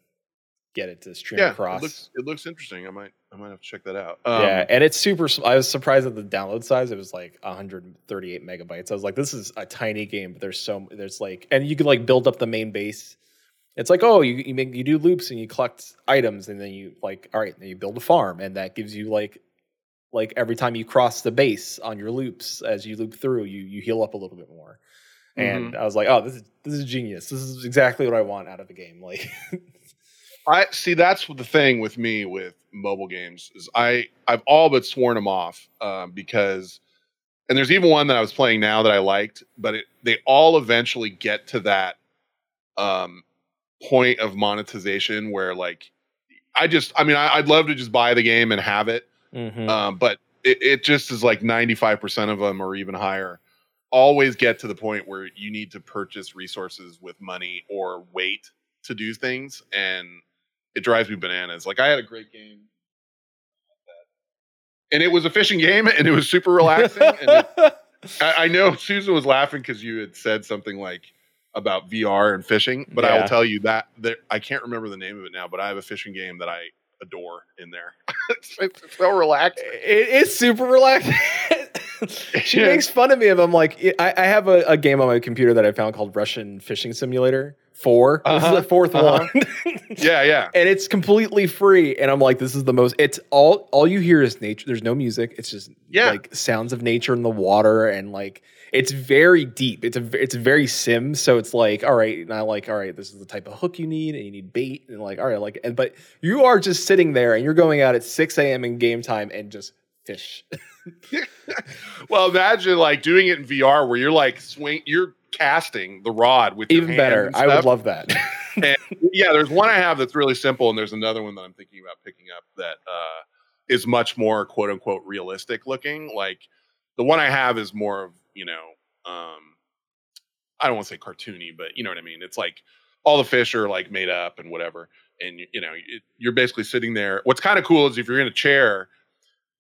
get it to stream Yeah, across. it looks it looks interesting. I might I might have to check that out. yeah, Um, and it's super. I was surprised at the download size. It was like 138 megabytes. I was like, this is a tiny game, but there's so there's like, and you can like build up the main base. It's like, oh, you you make you do loops and you collect items, and then you like, all right, then you build a farm, and that gives you like, like every time you cross the base on your loops as you loop through, you you heal up a little bit more. And I was like, oh, this is this is genius. This is exactly what I want out of a game. Like, I see. That's the thing with me with mobile games is I I've all but sworn them off um, because, and there's even one that I was playing now that I liked, but it, they all eventually get to that um, point of monetization where like I just I mean I, I'd love to just buy the game and have it, mhm. um, but it, it just is like 95% of them or even higher always get to the point where you need to purchase resources with money or wait to do things and it drives me bananas. Like i had a great game and it was a fishing game and it was super relaxing and it, I, I know susan was laughing because you had said something like about vr and fishing but i will tell you that there, i can't remember the name of it now but i have a fishing game that i adore in there. It's, it's so relaxing. It is super relaxing. she makes fun of me if I'm like, I, I have a, a game on my computer that I found called Russian Fishing Simulator 4. This is Uh-huh, the 4th uh-huh. one. yeah yeah and it's completely free. And I'm like, this is the most, it's all, all you hear is nature. There's no music. It's just Yeah. like sounds of nature in the water. And like, it's very deep. It's a, it's very sim. So it's like, all right. And I like, all right, this is the type of hook you need and you need bait. And like, all right, like, and, but you are just sitting there and you're going out at 6 a.m. in game time and just fish. well, imagine like doing it in VR where you're like swing, you're casting the rod with Even better. I would love that. yeah, there's one I have that's really simple, and there's another one that I'm thinking about picking up that uh, is much more quote unquote realistic looking. Like the one I have is more of you know, um, I don't want to say cartoony, but you know what I mean. It's like all the fish are like made up and whatever, and you, you know it, you're basically sitting there. What's kind of cool is if you're in a chair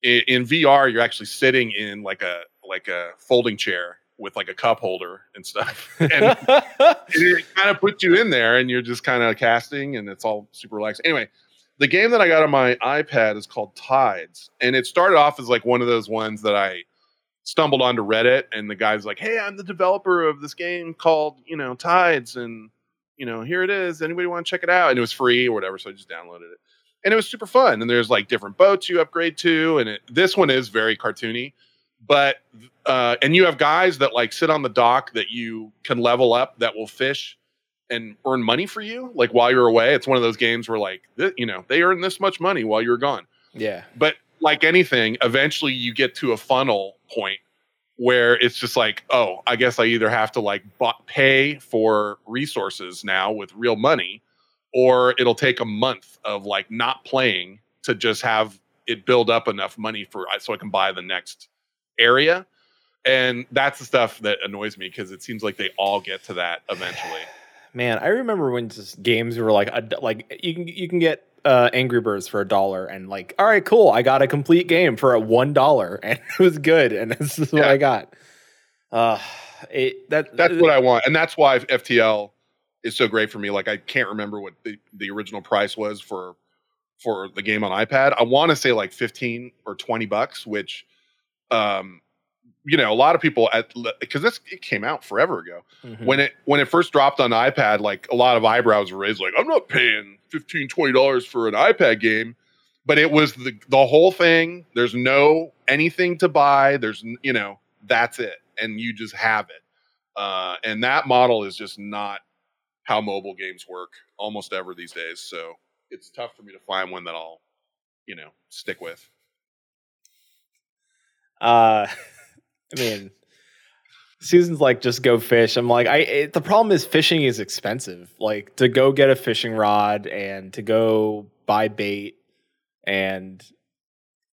in, in VR, you're actually sitting in like a like a folding chair with like a cup holder and stuff, and it kind of puts you in there and you're just kind of casting and it's all super relaxed. Anyway, the game that I got on my iPad is called Tides. And it started off as like one of those ones that I stumbled onto Reddit and the guy's like, Hey, I'm the developer of this game called, you know, Tides. And, you know, here it is. Anybody want to check it out? And it was free or whatever. So I just downloaded it. And it was super fun. And there's like different boats you upgrade to. And it, this one is very cartoony but uh, and you have guys that like sit on the dock that you can level up that will fish and earn money for you like while you're away it's one of those games where like th- you know they earn this much money while you're gone yeah. but like anything eventually you get to a funnel point where it's just like oh i guess i either have to like bu- pay for resources now with real money or it'll take a month of like not playing to just have it build up enough money for so i can buy the next area and that's the stuff that annoys me because it seems like they all get to that eventually Man, I remember when just games were like a, like you can you can get uh, Angry Birds for a dollar and like all right, cool, I got a complete game for a one dollar and it was good and this is what Yeah. I got. Uh, it that that's what i want and that's why ftl is so great for me like i can't remember what the, the original price was for for the game on ipad. I want to say like 15 or 20 bucks which um you know a lot of people at because this it came out forever ago. Mhm. when it when it first dropped on ipad like a lot of eyebrows were raised like i'm not paying 15 20 dollars for an ipad game. But it was the the whole thing there's no anything to buy there's you know that's it and you just have it. Uh, and that model is just not how mobile games work almost ever these days so it's tough for me to find one that i'll you know stick with Uh, I mean, Susan's like, just go fish. I'm like, I. It, the problem is fishing is expensive. Like to go get a fishing rod and to go buy bait and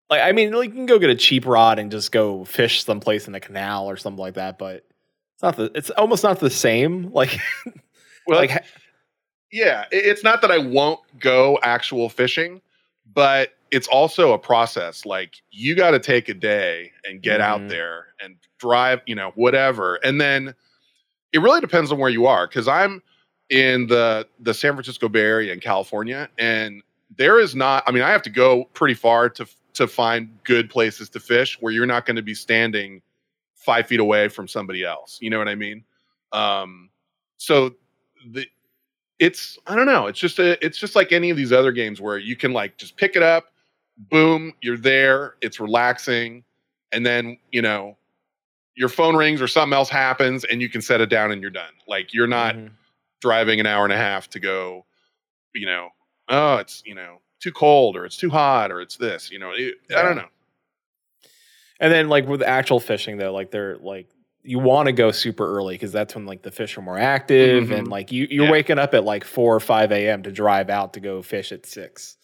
like, I mean, like you can go get a cheap rod and just go fish someplace in the canal or something like that. But it's not the. It's almost not the same. Like, well like yeah it's not that i won't go actual fishing but it's also a process like you got to take a day and get Mhm. out there and drive you know whatever and then it really depends on where you are because i'm in the the san francisco bay area in california and there is not i mean i have to go pretty far to to find good places to fish where you're not going to be standing five feet away from somebody else you know what i mean um so the it's I don't know. It's just a it's just like any of these other games where you can like just pick it up, boom, you're there, it's relaxing, and then you know your phone rings or something else happens and you can set it down and you're done. Like you're not Mhm. driving an hour and a half to go, you know, oh, it's you know too cold or it's too hot or it's this, you know. It, I don't know. And then like with actual fishing though, like they're like you want to go super early because that's when like the fish are more active and Mhm. like you you're Yeah. waking up at like four or five a.m. to drive out to go fish at six.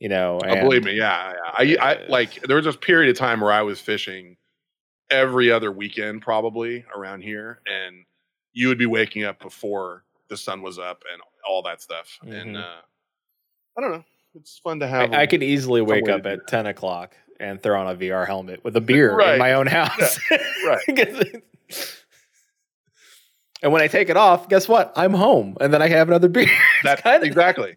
You know, Oh, believe me, yeah, yeah. I, I like there was this period of time where I was fishing every other weekend, probably around here, and you would be waking up before the sun was up and all that stuff. And Mhm. uh, I don't know, it's fun to have. I, I a- could easily wake up at ten o'clock and throw on a VR helmet with a beer Right. in my own house. right. and when I take it off, guess what? I'm home, and then I have another beer. It's That kinda- exactly.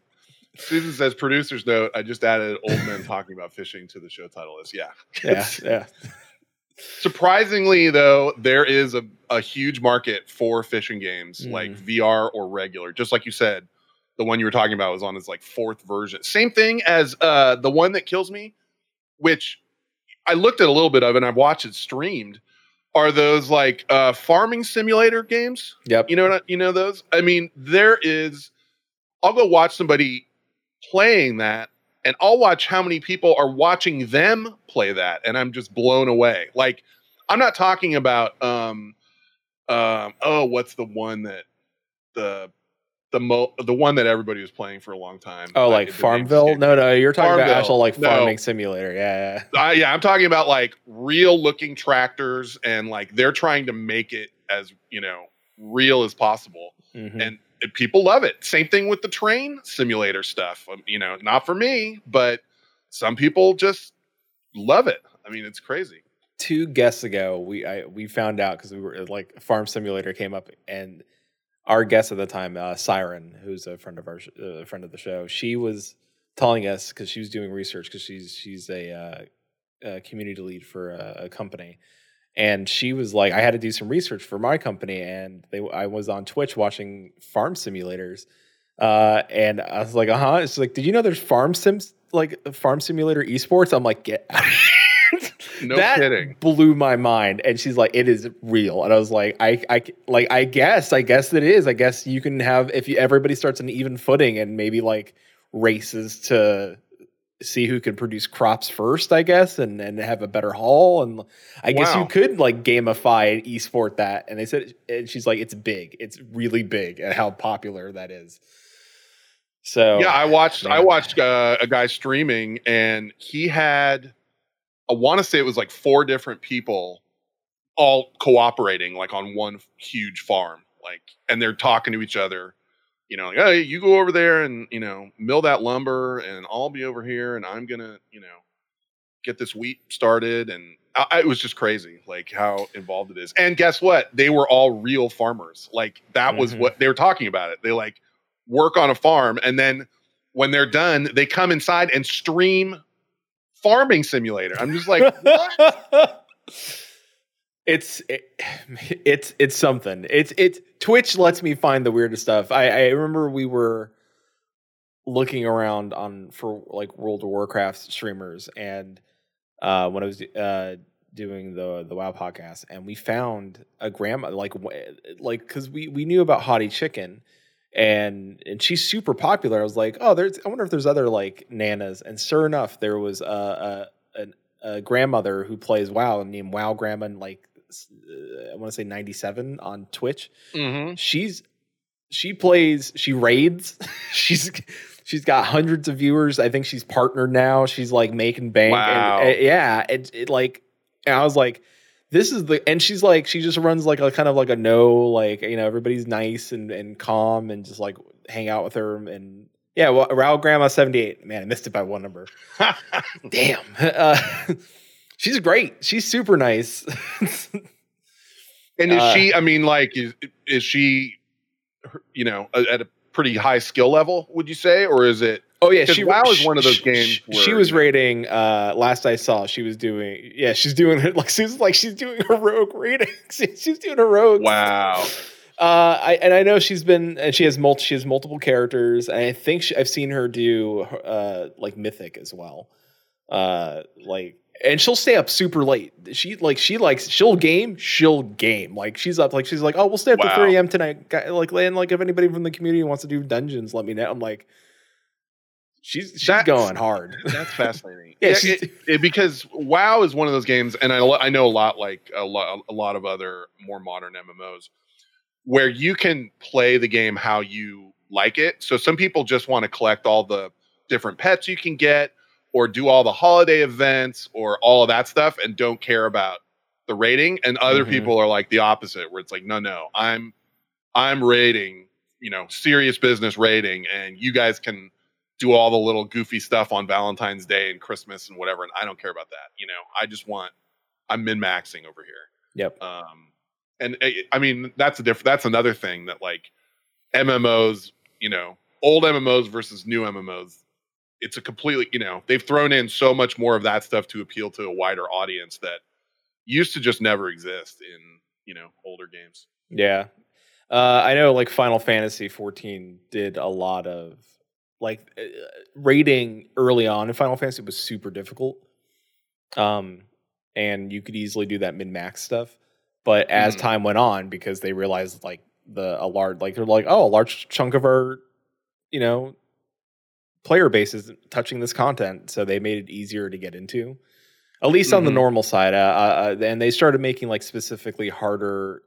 Susan says, "Producers note: I just added old men talking about fishing to the show title list." Yeah, Yeah, yeah. Surprisingly, though, there is a, a huge market for fishing games, like Mm. VR or regular. Just like you said, the one you were talking about was on its like fourth version. Same thing as uh, the one that kills me, which I looked at a little bit of and I've watched it streamed. Are those like uh, farming simulator games? Yep. You know what? I- You know those? I mean, there is. I'll go watch somebody playing that, and I'll watch how many people are watching them play that, and I'm just blown away. Like, I'm not talking about um, um, oh, what's the one that the the mo the one that everybody was playing for a long time. Oh, like Farmville? No, no, you're talking about Farmville. actual like No. farming simulator. Yeah, yeah. Uh, yeah, I'm talking about like real looking tractors and like they're trying to make it as you know real as possible. Mhm. and and people love it. Same thing with the train simulator stuff. Um, you know, not for me, but some people just love it. I mean, it's crazy. two guests ago, we I, we found out because we were like Farm Simulator came up, and our guest at the time, uh, Siren, who's a friend of our sh- uh, friend of the show, she was telling us because she was doing research because she's she's a, uh, a community lead for a, a company, and she was like, I had to do some research for my company, and they I was on Twitch watching farm simulators. Uh, and I was like, uh huh. It's like, did you know there's farm sims like farm simulator esports? I'm like, get out. No that kidding. blew my mind. And she's like it is real. And i was like i i like i guess i guess it is. I guess you can have if you, everybody starts on even footing and maybe like races to see who can produce crops first i guess and and have a better haul. And i guess you could like gamify and esport that. And they said and she's like it's big. It's really big and how popular that is. So Yeah, I watched. I watched uh, a guy streaming, and he had. I want to say it was like four different people, all cooperating, like on one huge farm, like, and they're talking to each other. You know, like, hey, you go over there and you know mill that lumber, and I'll be over here, and I'm gonna, you know, get this wheat started, and I, it was just crazy, like how involved it is. And guess what? They were all real farmers. Like that was Mhm. what they were talking about. It. They like work on a farm, and then when they're done, they come inside and stream farming simulator. I'm just like, what? it's it, it's it's something. It's it's Twitch lets me find the weirdest stuff. I I remember we were looking around on for like World of Warcraft streamers and uh when I was uh doing the the WoW podcast and we found a grandma like like cuz we we knew about Hottie Chicken and and she's super popular. I was like, "Oh, there's I wonder if there's other like nanas." And sure enough, there was a a, an, a grandmother who plays WoW named WoW Grandma in like uh, I want to say 97 on Twitch Mhm. she's she plays she raids she's she's got hundreds of viewers i think she's partnered now she's like making bank Wow. and, uh, yeah it, it like and i was like this is the and she's like she just runs like a kind of like a no like you know everybody's nice and and calm and just like hang out with her and yeah well Raoul grandma 78 man i missed it by one number damn uh, she's great she's super nice And is Uh, she? I mean, like, is is she? You know, at a pretty high skill level, would you say, or is it? Oh yeah, she WoW is one of those she- games She, where, she was you know- rating. Uh, last I saw, she was doing. Yeah, she's doing her like she's like she's doing her rogue rating. she's doing her rogue. Wow. Uh, I and I know she's been and she has multi she has multiple characters. And I think she, I've seen her do uh like mythic as well. Uh, like and she'll stay up super late. She like she likes she'll game she'll game like she's up like she's like oh we'll stay up to three a.m. tonight. Like and like if anybody from the community wants to do dungeons, let me know. I'm like. She's she's That's- going hard. That's fascinating. Yeah, yeah, it- it- because WoW is one of those games, and I, I know a lot like a lot a lot of other more modern MMOs, where you can play the game how you like it. So some people just want to collect all the different pets you can get, or do all the holiday events, or all of that stuff, and don't care about the rating. And other Mhm. people are like the opposite, where it's like, no, no, I'm I'm rating, you know, serious business rating, and you guys can do all the little goofy stuff on Valentine's Day and Christmas and whatever. And I don't care about that. You know, I just want I'm min maxing over here. Yep. Um, and uh, I mean that's a different. That's another thing that like MMOs, you know, old MMOs versus new MMOs. It's a completely, you know, they've thrown in so much more of that stuff to appeal to a wider audience that used to just never exist in you know older games. Yeah. Uh, I know like Final Fantasy 14 did a lot of like uh, rating early on in Final Fantasy was super difficult. Um, and you could easily do that min max stuff. But as Mhm. time went on, because they realized like the a large like they're like, oh, a large chunk of our, you know, player base is touching this content, so they made it easier to get into. At least on the Mhm. normal side, uh, uh, uh, and they started making like specifically harder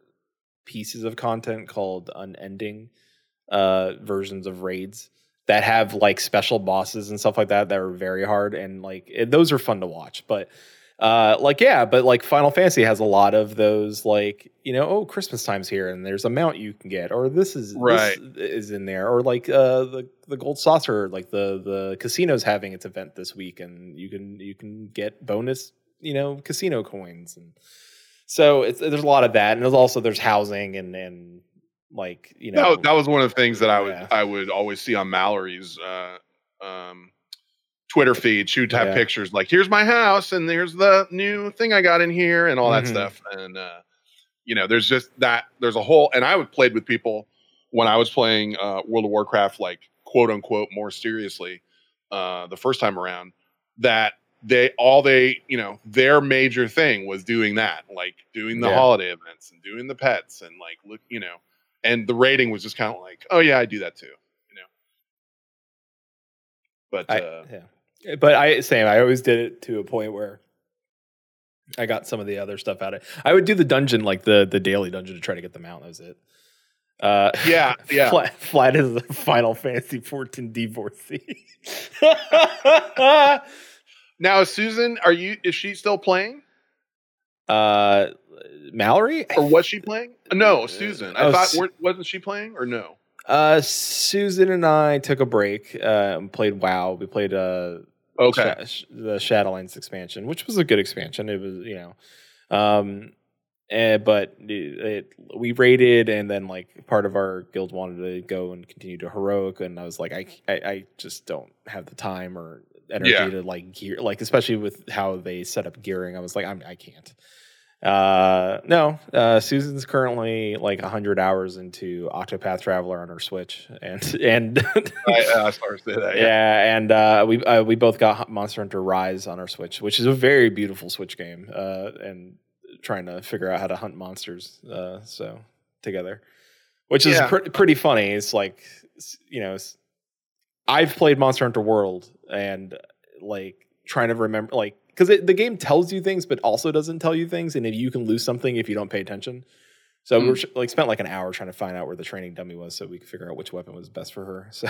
pieces of content called unending uh, versions of raids that have like special bosses and stuff like that that are very hard and like it, those are fun to watch. But uh, like yeah, but like Final Fantasy has a lot of those like you know oh Christmas time's here and there's a mount you can get or this is Right. this is in there or like uh, the the gold saucer like the the casino's having its event this week and you can you can get bonus you know casino coins and so it's there's a lot of that and there's also there's housing and and like you know that, that was one of the things that I would Yeah. I would always see on Mallory's uh, um, Twitter feed. She would have Yeah. pictures like, "Here's my house, and here's the new thing I got in here, and all that Mhm. stuff." And uh, you know, there's just that. There's a whole, and I would played with people when I was playing uh, World of Warcraft, like quote unquote, more seriously uh, the first time around. That they all they you know their major thing was doing that, like doing the Yeah. holiday events and doing the pets and like look, you know and the rating was just kind of like, oh yeah, I do that too, you know. But I, uh, yeah. But I same. I always did it to a point where I got some of the other stuff out of it. I would do the dungeon, like the the daily dungeon, to try to get them out. That was it. Uh, Yeah, yeah. Flat, flat is a Final Fantasy 14 divorcee. now, Susan, are you? Is she still playing, uh, Mallory. or was she playing? No, Susan. I Oh, thought Su- wasn't she playing, or no? Uh, Susan and I took a break. Uh, and played WoW. We played uh Okay, sh- the Shadowlands expansion, which was a good expansion. It was, you know, um, eh, but it, it, we raided, and then like part of our guild wanted to go and continue to heroic, and I was like, I, I, I just don't have the time or energy Yeah. to like gear, like especially with how they set up gearing. I was like, I'm, I can't. Uh, no, uh, Susan's currently like hundred hours into Octopath Traveler on her Switch, and and I, I started to say that. yeah, Yeah. and uh, we uh, we both got Monster Hunter Rise on our Switch, which is a very beautiful Switch game, uh, and trying to figure out how to hunt monsters. Uh, so together, which is Yeah. pre- pretty funny. It's like you know, I've played Monster Hunter World, and like trying to remember, like because the game tells you things, but also doesn't tell you things, and if you can lose something if you don't pay attention. So Mm. we're like spent like an hour trying to find out where the training dummy was, so we could figure out which weapon was best for her. So,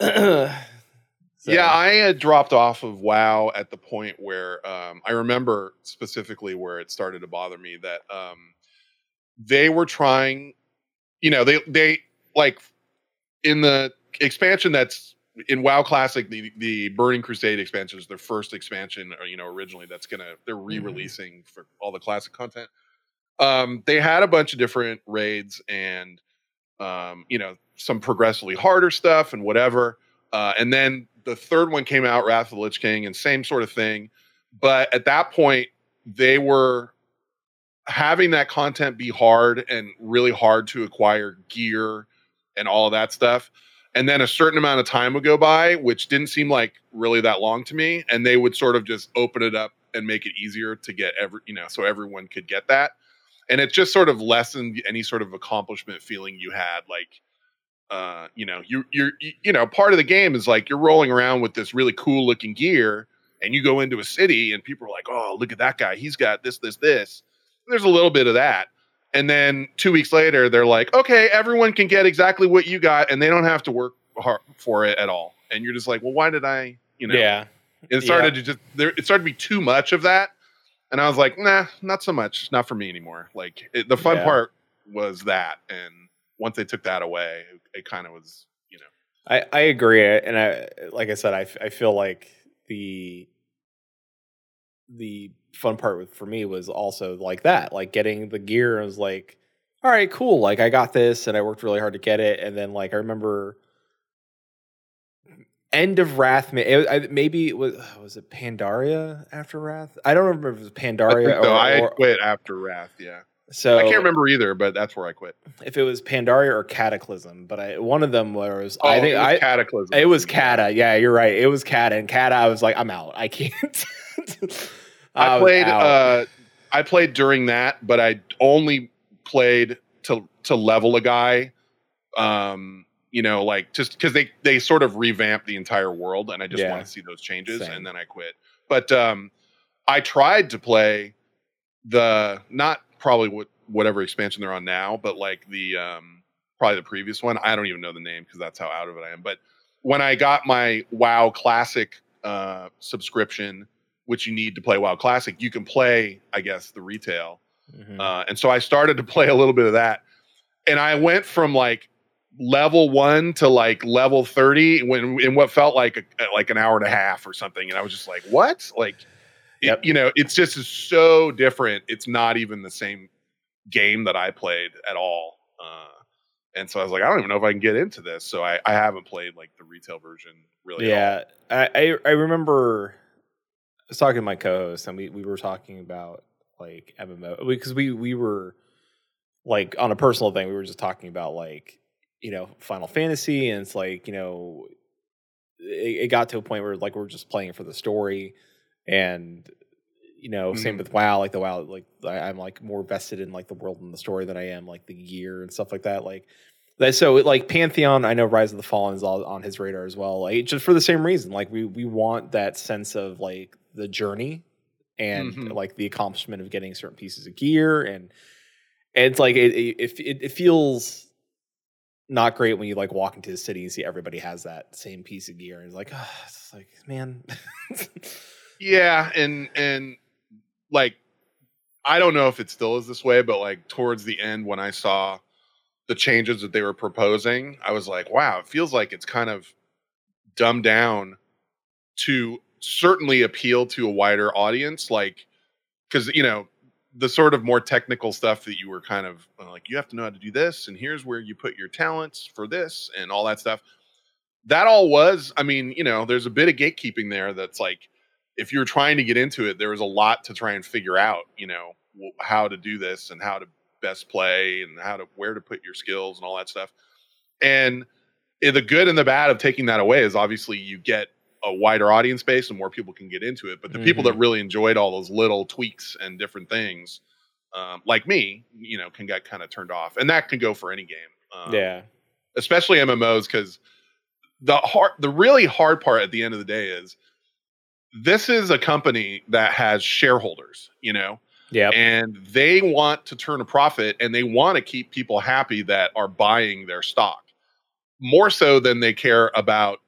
So- Yeah, I had dropped off of WoW at the point where um, I remember specifically where it started to bother me that um, they were trying, you know, they they like in the expansion that's in WoW Classic, the the Burning Crusade expansion is their first expansion, or, you know, originally that's gonna they're re-releasing for all the classic content. Um, they had a bunch of different raids and um, you know some progressively harder stuff and whatever. Uh, and then the third one came out, Wrath of the Lich King, and same sort of thing. But at that point, they were having that content be hard and really hard to acquire gear and all of that stuff. And then a certain amount of time would go by, which didn't seem like really that long to me. And they would sort of just open it up and make it easier to get every, you know, so everyone could get that. And it just sort of lessened any sort of accomplishment feeling you had. Like, uh, you know, you you're you, you know, part of the game is like you're rolling around with this really cool looking gear, and you go into a city and people are like, "Oh, look at that guy! He's got this, this, this." There's a little bit of that, and then two weeks later, they're like, "Okay, everyone can get exactly what you got, and they don't have to work hard for it at all." And you're just like, "Well, why did I?" You know, yeah, it started to just there. It started to be too much of that, and I was like, "Nah, not so much. Not for me anymore." Like it, the fun Yeah. part was that, and once they took that away, it, it kind of was, you know. I, I agree, and I like I said, I I feel like the the fun part with, for me was also like that, like getting the gear. I was like, all right, cool. Like I got this, and I worked really hard to get it, and then like I remember end of Wrath. I, maybe it was was it Pandaria after Wrath? I don't remember if it was Pandaria so. or, I or- quit after Wrath. Yeah, so I can't remember either, but that's where I quit. if it was Pandaria or Cataclysm, but I, one of them was Oh, I think it was I Cataclysm. It was Cata. Yeah, you're right. It was Cata. And Cata, I was like, I'm out. I can't. I was played. Uh, I played during that, but I only played to to level a guy. Um, you know, like just because they they sort of revamped the entire world, and I just Yeah. want to see those changes, Same. and then I quit. But um, I tried to play the not probably what whatever expansion they're on now, but like the um probably the previous one. I don't even know the name because that's how out of it I am. But when I got my WoW Classic uh, subscription, which you need to play WoW Classic, you can play, I guess, the retail. Mhm. Uh, and so I started to play a little bit of that. And I went from like level one to like level 30 when in what felt like a, like an hour and a half or something. And I was just like, what? Like, it- you know, it's just so different. It's not even the same game that I played at all. Uh, and so I was like, I don't even know if I can get into this. So I, I haven't played like the retail version really. at all. yeah, I, I I remember was talking to my co-host and we we were talking about like MMO because we we were like on a personal thing we were just talking about like you know Final Fantasy and it's like you know it, it got to a point where like we're just playing for the story and you know same Mhm. with WoW like the WoW like I, I'm like more vested in like the world and the story than I am like the gear and stuff like that like so like Pantheon, I know Rise of the Fallen is all on his radar as well. Like just for the same reason, like we we want that sense of like the journey and Mhm. like the accomplishment of getting certain pieces of gear and and it's like it it, it it feels not great when you like walk into the city and see everybody has that same piece of gear and it's like ah, it's like man Yeah, and and like I don't know if it still is this way, but like towards the end when I saw the changes that they were proposing, I was like, wow, it feels like it's kind of dumbed down to certainly appeal to a wider audience like cuz you know the sort of more technical stuff that you were kind of uh, like you have to know how to do this and here's where you put your talents for this and all that stuff. That all was i mean you know there's a bit of gatekeeping there that's like if you're trying to get into it there was a lot to try and figure out you know how to do this and how to best play and how to where to put your skills and all that stuff. And eh, the good and the bad of taking that away is obviously you get a wider audience base and more people can get into it but the people that really enjoyed all those little tweaks and different things um, like me you know can get kind of turned off and that can go for any game um, yeah. especially MMOs, because the hard, the really hard part at the end of the day is this is a company that has shareholders, you know, yeah and they want to turn a profit and they want to keep people happy that are buying their stock more so than they care about,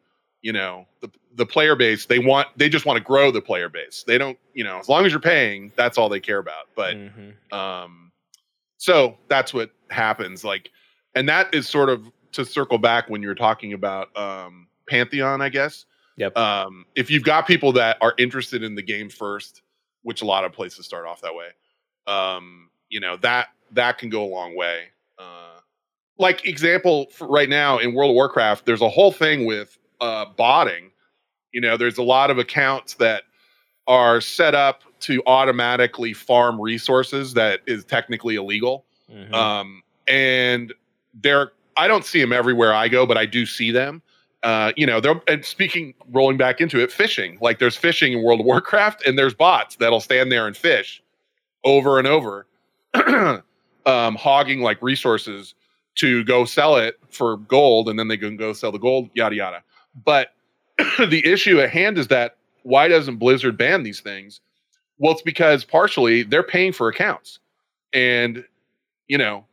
you know, the the player base. They want they just want to grow the player base. They don't, you know, as long as you're paying, that's all they care about. But Mhm. um, so that's what happens. Like, and that is sort of to circle back when you were talking about um, Pantheon, I guess. Yep. Um, if you've got people that are interested in the game first, which a lot of places start off that way, um, you know that that can go a long way. Uh, like example for right now in World of Warcraft, there's a whole thing with uh, botting. You know, there's a lot of accounts that are set up to automatically farm resources that is technically illegal. Mhm. Um, and they're I don't see them everywhere I go, but I do see them. Uh, you know, they're and speaking rolling back into it, fishing. Like there's fishing in World of Warcraft, and there's bots that'll stand there and fish over and over, um, hogging like resources to go sell it for gold, and then they can go sell the gold, yada yada. But the issue at hand is that why doesn't Blizzard ban these things? Well, it's because partially they're paying for accounts, and you know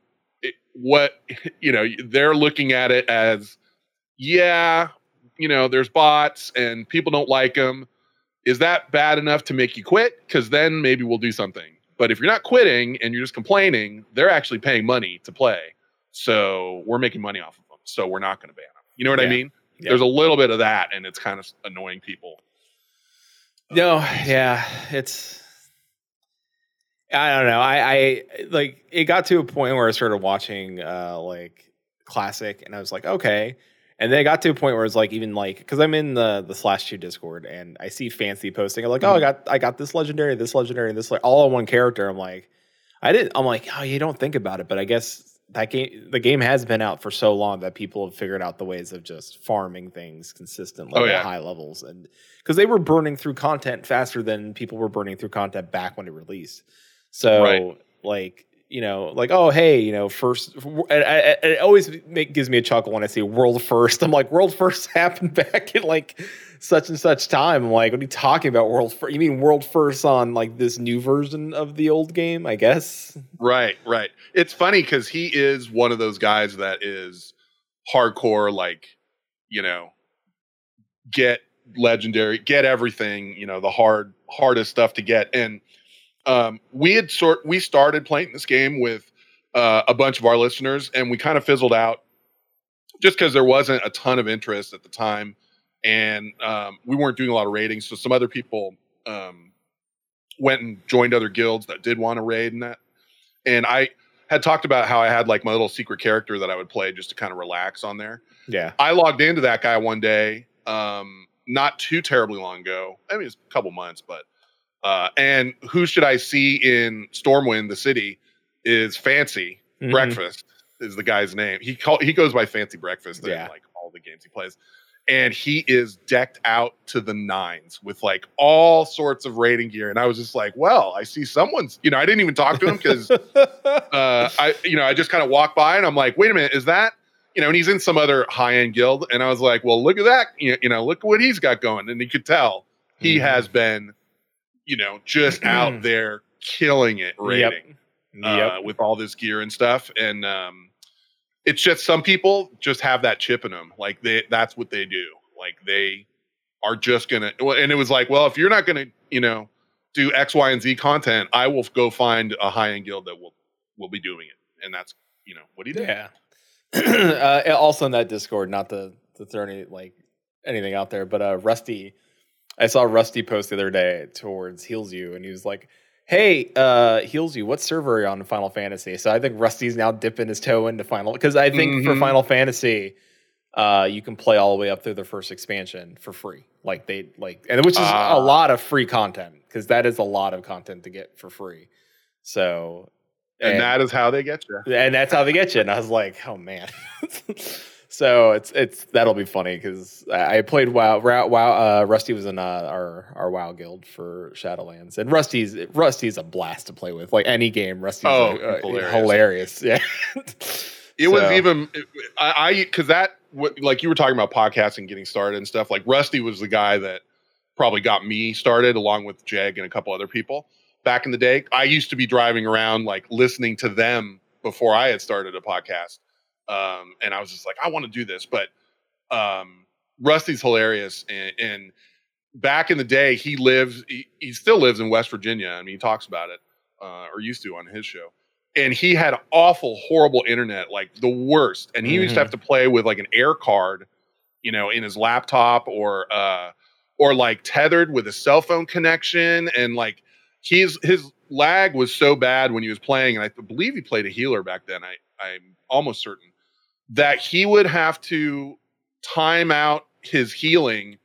it, what you know they're looking at it as yeah you know there's bots and people don't like them is that bad enough to make you quit because then maybe we'll do something but if you're not quitting and you're just complaining they're actually paying money to play so we're making money off of them so we're not going to ban them you know what i mean Yeah. there's a little bit of that and it's kind of annoying people No, yeah, it's. I don't know. I, I like it got to a point where I started watching uh like classic, and I was like, okay. And then it got to a point where it's like even like because I'm in the the slash two Discord and I see fancy posting. I'm like, oh, I mm-hmm. got I got this legendary, this legendary, and this like all on one character. I'm like, I didn't. I'm like, oh, you don't think about it, but I guess that game the game has been out for so long that people have figured out the ways of just farming things consistently Oh, yeah. at high levels and because they were burning through content faster than people were burning through content back when it released so Right. like you know, like, oh, hey, you know, first, I, I, it always make, gives me a chuckle when I see world first. I'm like, world first happened back in like such and such time. I'm like, what are you talking about? World first? You mean world first on like this new version of the old game? I guess. Right, right. It's funny because he is one of those guys that is hardcore, like, you know, get legendary, get everything, you know, the hard, hardest stuff to get. And um, we had sort, we started playing this game with uh, a bunch of our listeners and we kind of fizzled out just because there wasn't a ton of interest at the time. And um, we weren't doing a lot of ratings. So some other people um, went and joined other guilds that did want to raid and that. And I, had talked about how I had like my little secret character that I would play just to kind of relax on there. Yeah. I logged into that guy one day, um, not too terribly long ago. I mean, it's a couple months, but uh, and who should I see in Stormwind, the city, is Fancy Mhm. Breakfast is the guy's name. He call he goes by Fancy Breakfast in Yeah. like all the games he plays. And he is decked out to the nines with like all sorts of raiding gear. And I was just like, well, I see someone's, you know, I didn't even talk to him because uh, I, you know, I just kind of walked by and I'm like, wait a minute, is that, you know, and he's in some other high end guild. And I was like, well, look at that. You know, look what he's got going. And you could tell he Mhm. has been, you know, just out there killing it rating uh, with all this gear and stuff. And um, it's just some people just have that chip in them. Like they, that's what they do. Like they are just gonna. well, And it was like, well, if you're not gonna, you know, do X, Y, and Z content, I will go find a high end guild that will will be doing it. And that's you know what he did. Yeah. uh, also in that Discord, not to, to throw any like anything out there, but uh, Rusty, I saw Rusty post the other day towards Heals You, and he was like, "Hey, uh, Heals You, what server are you on in Final Fantasy?" So I think Rusty's now dipping his toe into Final because I think for Mhm. Final Fantasy, uh, you can play all the way up through the first expansion for free. Like they like, and which is Ah. a lot of free content because that is a lot of content to get for free. So. And that is how they get you. and that's how they get you. And I was like, oh man. so it's it's that'll be funny because I played WoW. WoW. Uh, Rusty was in uh, our our WoW guild for Shadowlands, and Rusty's Rusty's a blast to play with. Like any game, Rusty's Oh, uh, hilarious. hilarious. Yeah. It was So- even I, I because that what like you were talking about podcasting and getting started and stuff. Like Rusty was the guy that probably got me started along with Jeg and a couple other people back in the day. I used to be driving around like listening to them before I had started a podcast, um, and I was just like, I want to do this. But um, Rusty's hilarious, and, and back in the day, he lives. He, he still lives in West Virginia. I mean, he talks about it uh, or used to on his show and he had awful, horrible internet, like the worst. And he used to have to play with like an air card, you know, in his laptop or uh or like tethered with a cell phone connection. And like he's his lag was so bad when he was playing, and I believe he played a healer back then. I I'm almost certain that he would have to time out his healing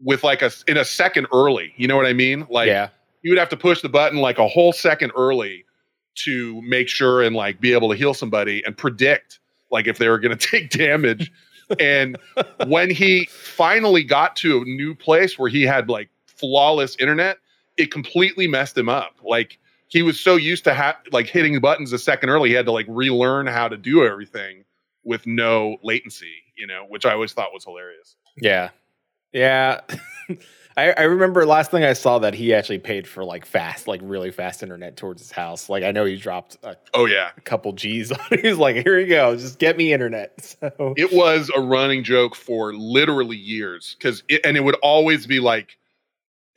with like a in a second early. You know what I mean? Like yeah. you would have to push the button like a whole second early to make sure and like be able to heal somebody and predict like if they were going to take damage and when he finally got to a new place where he had like flawless internet it completely messed him up like he was so used to ha- like hitting buttons a second early he had to like relearn how to do everything with no latency you know which i always thought was hilarious Yeah. Yeah. I, I remember last thing I saw that he actually paid for like fast, like really fast internet towards his house. Like I know he dropped a oh yeah a couple G's on it. He's like, here you go, just get me internet. So it was a running joke for literally years because and it would always be like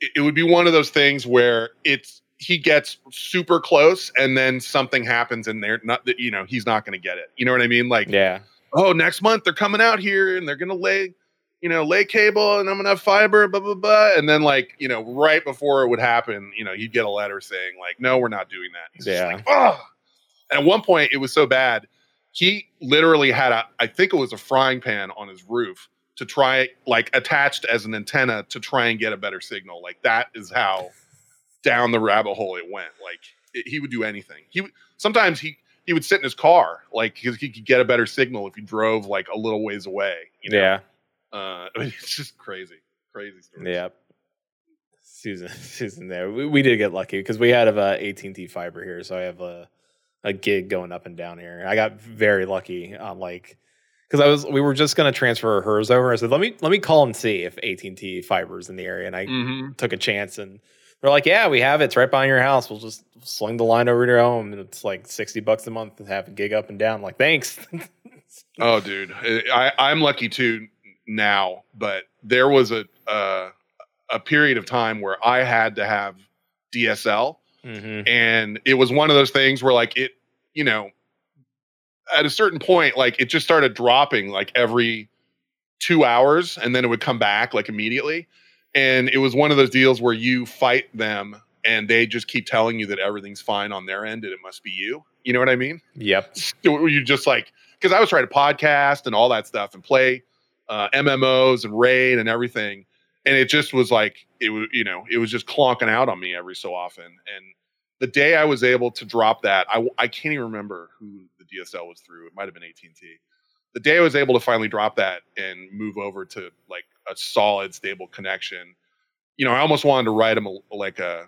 it, it would be one of those things where it's he gets super close and then something happens and they're not that you know he's not going to get it. You know what i mean? Like yeah. oh next month they're coming out here and they're going to lay you know lay cable and i'm going to have fiber blah blah blah. And then like you know right before it would happen you know he'd get a letter saying like no we're not doing that. He's Yeah. like, oh and at one point it was so bad he literally had a i think it was a frying pan on his roof to try like attached as an antenna to try and get a better signal. Like that is how down the rabbit hole it went like it, he would do anything he would sometimes he he would sit in his car like because he could get a better signal if he drove like a little ways away you know? Yeah. uh it's just crazy crazy story Yep. Susan, Susan, there. We, we did get lucky because we had a AT and T fiber here, so I have a, a gig going up and down here. I got very lucky on like because I was we were just gonna transfer hers over. I said let me let me call and see if AT and T fiber's in the area, and I Mm-hmm. took a chance and they're like, yeah, we have it. It's right behind your house. We'll just sling the line over to your home, and it's like sixty bucks a month to have a gig up and down. I'm like, thanks. Oh, dude, I, I'm lucky too now, but there was a uh, a period of time where I had to have DSL, hmm and it was one of those things where like it, you know, at a certain point, like it just started dropping like every two hours, and then it would come back like immediately, and it was one of those deals where you fight them. And they just keep telling you that everything's fine on their end and it must be you. You know what I mean? Yep. So you just like because I was trying to podcast and all that stuff and play uh, MMOs and raid and everything, and it just was like it was you know it was just clonking out on me every so often. And the day I was able to drop that, I I can't even remember who the DSL was through. It might have been AT and T. The day I was able to finally drop that and move over to like a solid, stable connection, you know, I almost wanted to write him a, like a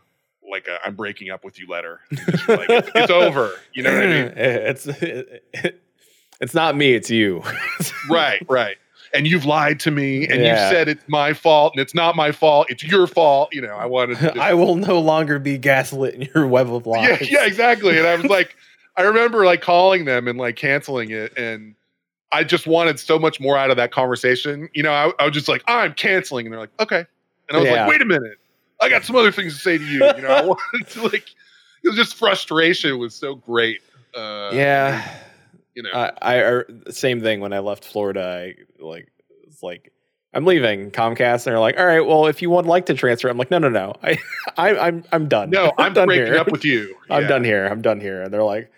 like a I'm breaking up with you letter. Just like, it's, it's over. You know what I mean? it's it's not me. It's you. right, right. And you've lied to me, and Yeah. you said it's my fault, and it's not my fault. It's your fault. You know, I wanted to. Just, I will no longer be gaslit in your web of yeah, lies. yeah, exactly. And I was like, I remember like calling them and like canceling it, and I just wanted so much more out of that conversation. You know, I, I was just like, I'm canceling, and they're like, okay. And I was Yeah. like, wait a minute. I got some other things to say to you. You know, I wanted to like, it was just frustration was so great. Uh, yeah. you know, I, I same thing when I left Florida. I like it's like I'm leaving Comcast, and they're like, "All right, well, if you would like to transfer," I'm like, "No, no, no, I, I I'm I'm done. no, I'm done breaking here. up with you. I'm Yeah. done here. I'm done here." And they're like,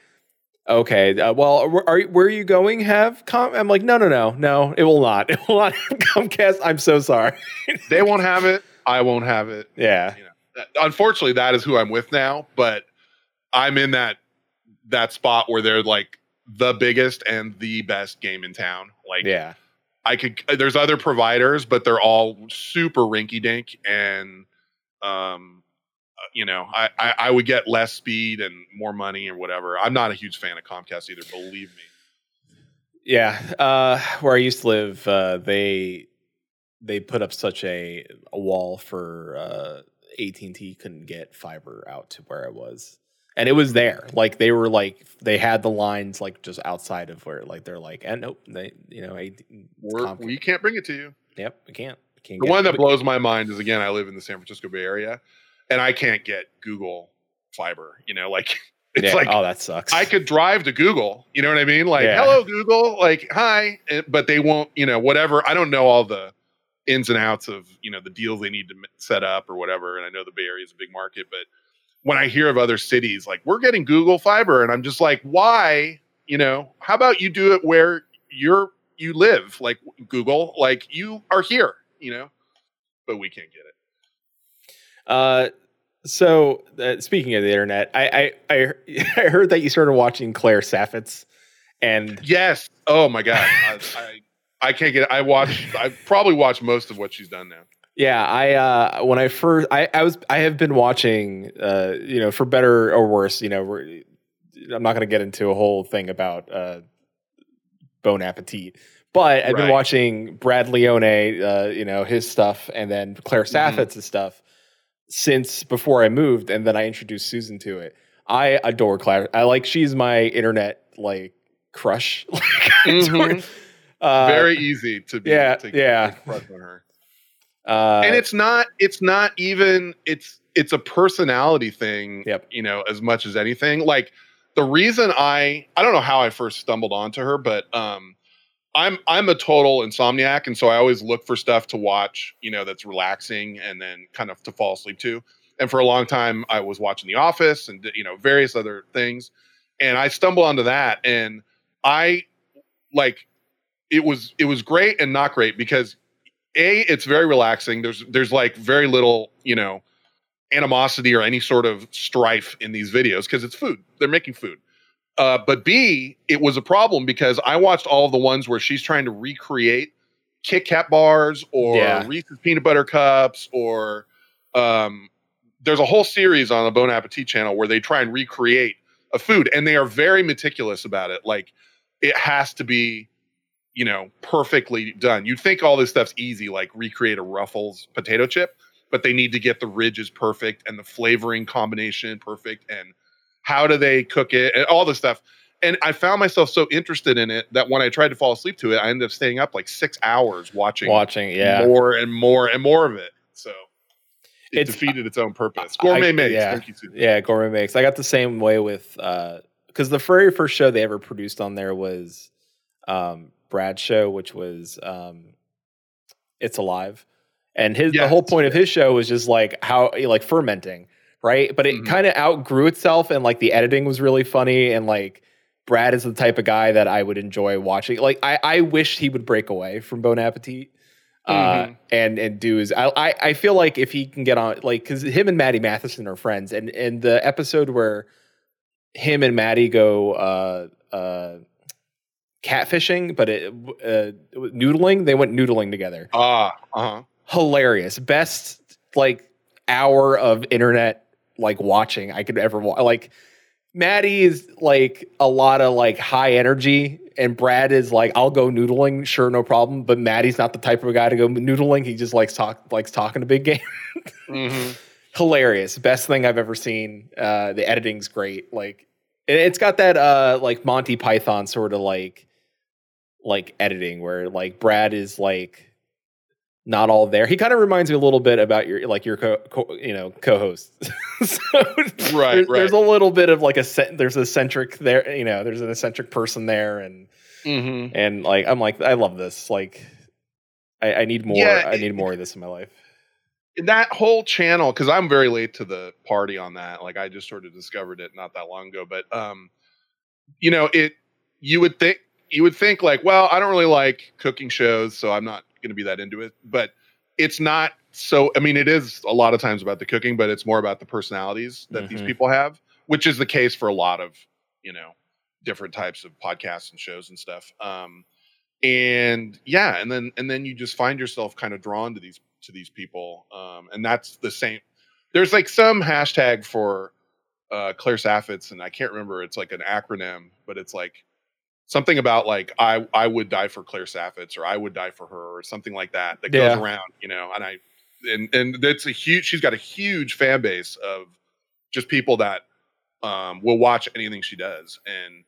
"Okay, uh, well, are you, where are you going? Have Com?" I'm like, "No, no, no, no, it will not. It will not have Comcast. I'm so sorry." They won't have it. I won't have it. Yeah, unfortunately that is who i'm with now but i'm in that that spot where they're like the biggest and the best game in town like yeah, i could there's other providers but they're all super rinky dink and um uh, you know I, I i would get less speed and more money or whatever i'm not a huge fan of comcast either believe me yeah. Uh, where I used to live, uh, they they put up such a, a wall for uh, AT and T couldn't get fiber out to where I was, and it was there. Like they were like they had the lines like just outside of where like they're like, and nope, they you know, AT, Comcast. we can't bring it to you yep, we can't. Can't the one it. that blows my mind is again i live in the san francisco bay area and i can't get google fiber you know like it's Yeah, like oh, that sucks. I could drive to Google. You know what I mean? Like, Yeah. hello, Google. Like, hi. eh, But they won't, you know, whatever. I don't know all the ins and outs of, you know, the deals they need to set up or whatever. And I know the Bay Area is a big market, but when I hear of other cities, like, we're getting Google fiber, and I'm just like, why? You know, how about you do it where you're, you live, like Google, like you are here, you know, but we can't get it. Uh, so uh, speaking of the internet, I, I I I heard that you started watching Claire Saffitz, and Yes. Oh my God. I, I, I can't get, I watch, I probably watched most of what she's done now. Yeah, I uh when I first I I was I have been watching uh you know for better or worse, you know, I'm not going to get into a whole thing about uh Bon Appetit. But I've been watching Brad Leone, uh, you know, his stuff and then Claire Mhm. Saffitz's stuff since before I moved and then I introduced Susan to it. I adore Claire. I like she's my internet like crush. Like, I adore- Mhm. uh, very easy to be yeah, to, yeah. crush on her uh, and it's not it's not even it's it's a personality thing Yep. you know as much as anything like the reason i i don't know how i first stumbled onto her but um i'm i'm a total insomniac and so i always look for stuff to watch you know that's relaxing and then kind of to fall asleep to. And for a long time i was watching the office and you know various other things. And i stumbled onto that and i like it was it was great and not great because a it's very relaxing. There's there's like very little you know animosity or any sort of strife in these videos because it's food. They're making food uh, but b it was a problem because i watched all the ones where she's trying to recreate kit kat bars or Yeah. reese's peanut butter cups or um, there's a whole series on the bon appetit channel where they try and recreate a food, and they are very meticulous about it. Like it has to be, you know, perfectly done. You'd think all this stuff's easy, like recreate a Ruffles potato chip, but they need to get the ridges perfect and the flavoring combination perfect, and how do they cook it, and all this stuff. And I found myself so interested in it that when I tried to fall asleep to it, I ended up staying up like six hours watching Watching, yeah. more and more and more of it. So it It's- defeated its own purpose. Gourmet I- makes. yeah. Thank you, Susan. Yeah, Gourmet Makes. I got the same way with because the very first show they ever produced on there was um, Brad's show, which was um, It's Alive, and his the whole point of his show was just like how like fermenting, right? But it Mhm. kind of outgrew itself, and like the editing was really funny, and like Brad is the type of guy that I would enjoy watching. Like I, I wish he would break away from Bon Appetit. Uh, Mhm. and and do his I, I I feel like if he can get on like because him and Matty Matheson are friends and and the episode where him and Matty go uh uh catfishing but it uh noodling they went noodling together Ah, uh huh. hilarious best like hour of internet like watching I could ever watch like Matty is like a lot of like high energy and Brad is like I'll go noodling sure no problem but Matty's not the type of guy to go noodling. He just likes talk likes talking a big game. Hmm hilarious. Best thing I've ever seen. Uh the editing's great. Like it, it's got that uh like Monty Python sort of like like editing where like Brad is like not all there. He kind of reminds me a little bit about your like your co, co you know co-host. so Right, there's, right. there's a little bit of like a there's a centric there you know there's an eccentric person there and hmm and like I'm like I love this like I, I need more Yeah, I it- need more of this in my life. That whole channel, because I'm very late to the party on that. Like I just sort of discovered it not that long ago. But um, you know, it you would think you would think like, well, I don't really like cooking shows, so I'm not going to be that into it. But it's not so. I mean, it is a lot of times about the cooking, but it's more about the personalities that these Mhm. people have, which is the case for a lot of you know different types of podcasts and shows and stuff. Um, and yeah, and then and then you just find yourself kind of drawn to these to these people, um, and that's the same. There's like some hashtag for uh, Claire Saffitz, and I can't remember. It's like an acronym, but it's like something about like I I would die for Claire Saffitz, or I would die for her, or something like that that goes around, you know. And I and and that's a huge. She's got a huge fan base of just people that um, will watch anything she does, and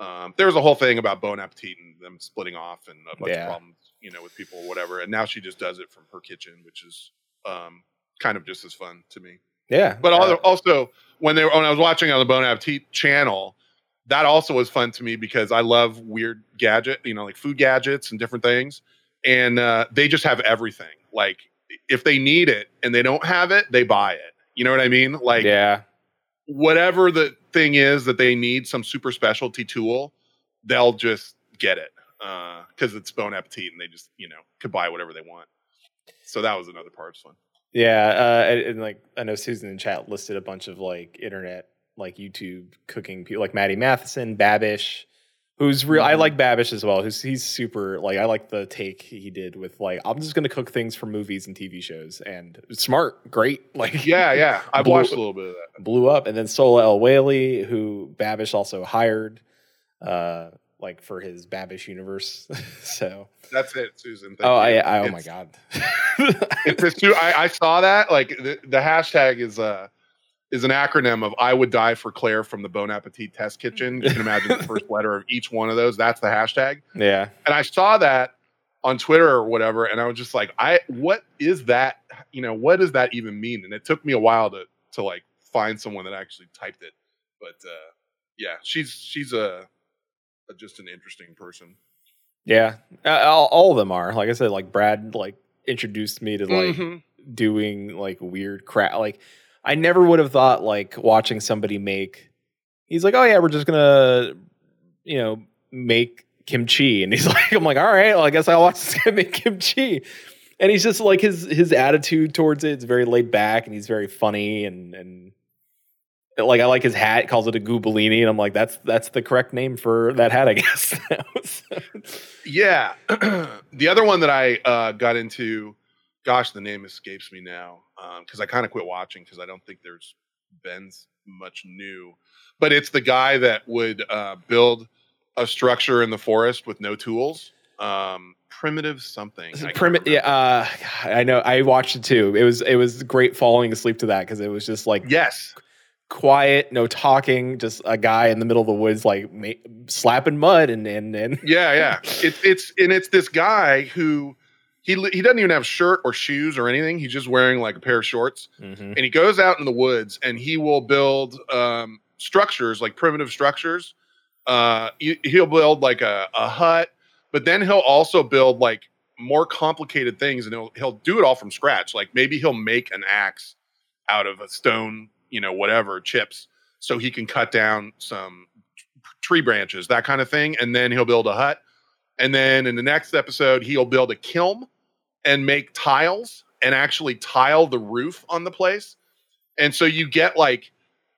um, there was a whole thing about Bon Appetit and them splitting off and a bunch Yeah. of problems, you know, with people or whatever. And now she just does it from her kitchen, which is um, kind of just as fun to me. Yeah, But also, when they were, when I was watching on the Bon Appetit channel, that also was fun to me because I love weird gadget, you know, like food gadgets and different things. And uh, they just have everything. Like if they need it and they don't have it, they buy it. You know what I mean? Like yeah, whatever the thing is that they need some super specialty tool, they'll just get it because it's Bon Appetit and they just you know could buy whatever they want. So that was another part of fun. Yeah, uh, and, and like I know Susan in chat listed a bunch of like internet, like YouTube cooking people, like Matty Matheson, Babish, who's real. I Mhm. like Babish as well. Who's he's super like I like the take he did with like I'm just gonna cook things for movies and TV shows and smart, great, like Yeah, yeah, I've Blue- watched a little bit of that. blew up. And then Sohla El-Waylly, who Babish also hired, uh, like for his Babish universe. so That's it, Susan. Thank oh, I. I oh my god, It's too. I, I saw that. Like the, the hashtag is uh is an acronym of "I would die for Claire" from the Bon Appetit Test Kitchen. You can imagine the first letter of each one of those. That's the hashtag. yeah. and I saw that on Twitter or whatever, and I was just like, I what is that? You know, what does that even mean? And it took me a while to to like find someone that actually typed it. But uh yeah, she's she's a, a just an interesting person. Yeah, uh, all, all of them are. Like I said, like Brad, like introduced me to like Mhm. doing like weird crap. Like I never would have thought like watching somebody make. He's like, oh yeah, we're just gonna, you know, make kimchi, and he's like, I'm like, all right, well, I guess I'll watch this guy make kimchi. And he's just like his his attitude towards it. It's very laid back, and he's very funny, and and like I like his hat. Calls it a goobellini, and I'm like, that's that's the correct name for that hat, I guess. Yeah. the other one that I uh, got into, gosh, the name escapes me now because I kind of quit watching because I don't think there's Ben's much new, but it's the guy that would uh, build a structure in the forest with no tools. Um, primitive something. I Primi- remember. yeah, uh, I know. I watched it too. It was it was great falling asleep to that because it was just like Yes. quiet, no talking, just a guy in the middle of the woods like ma- slapping mud and and and Yeah, yeah. It's it's and it's this guy who he he doesn't even have shirt or shoes or anything. He's just wearing like a pair of shorts, Mhm. and he goes out in the woods and he will build um, structures like primitive structures. Uh, he, he'll build like a, a hut, but then he'll also build like more complicated things, and he'll he'll do it all from scratch. Like maybe he'll make an axe out of a stone, you know, whatever chips, so he can cut down some tree branches, that kind of thing, and then he'll build a hut. And then in the next episode, he'll build a kiln and make tiles and actually tile the roof on the place. And so you get like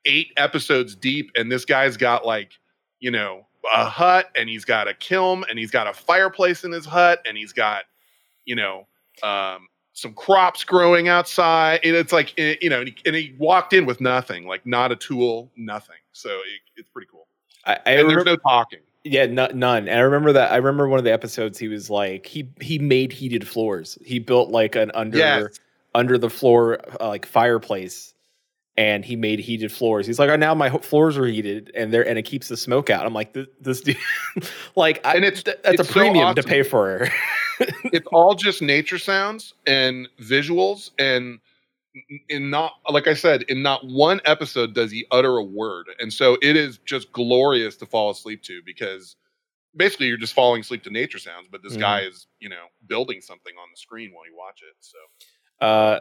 eight episodes deep, and this guy's got like, you know, a hut and he's got a kiln and he's got a fireplace in his hut and he's got, you know, um, some crops growing outside. And it's like, eh, you know, and he, and he walked in with nothing, like not a tool, nothing. So it, it's pretty cool. I, I And there's remember, no talking. Yeah, no, none. And I remember that. I remember one of the episodes. He was like he he made heated floors. He built like an under Yes. under the floor uh, like fireplace. And he made heated floors. He's like, oh, now my ho- floors are heated, and there, and it keeps the smoke out. I'm like, this, this dude, like, I, And it's- th- that's it's a so premium to pay for. it's all just nature sounds and visuals and in not like i said in not one episode does he utter a word and so it is just glorious to fall asleep to because basically you're just falling asleep to nature sounds but this Mhm. guy is you know building something on the screen while you watch it so Uh,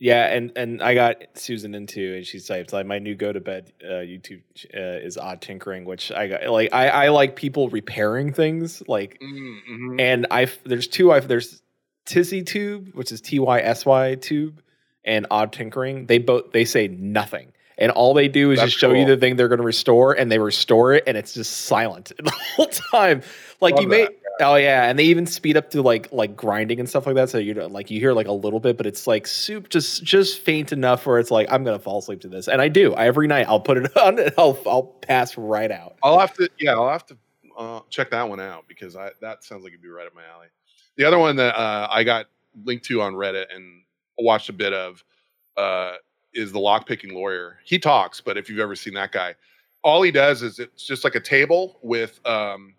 yeah, and and I got Susan into, and she typed like my new go to bed uh, YouTube uh, is odd tinkering, which I got like I I like people repairing things like, mm-hmm. and I there's two I there's Tysy Tube, which is T Y S Y Tube, and Odd Tinkering. They both they say nothing. And all they do is That's just show you the thing they're going to restore, and they restore it, and it's just silent the whole time. Like Love you may, oh yeah, and they even speed up to like like grinding and stuff like that. So you know, like you hear like a little bit, but it's like soup, just just faint enough where it's like I'm gonna fall asleep to this, and I do. Every night I'll put it on, and I'll I'll pass right out. I'll have to, yeah, I'll have to uh, check that one out because I that sounds like it'd be right up my alley. The other one that uh, I got linked to on Reddit and watched a bit of uh, is the lockpicking lawyer. He talks, but if you've ever seen that guy, all he does is it's just like a table with, um,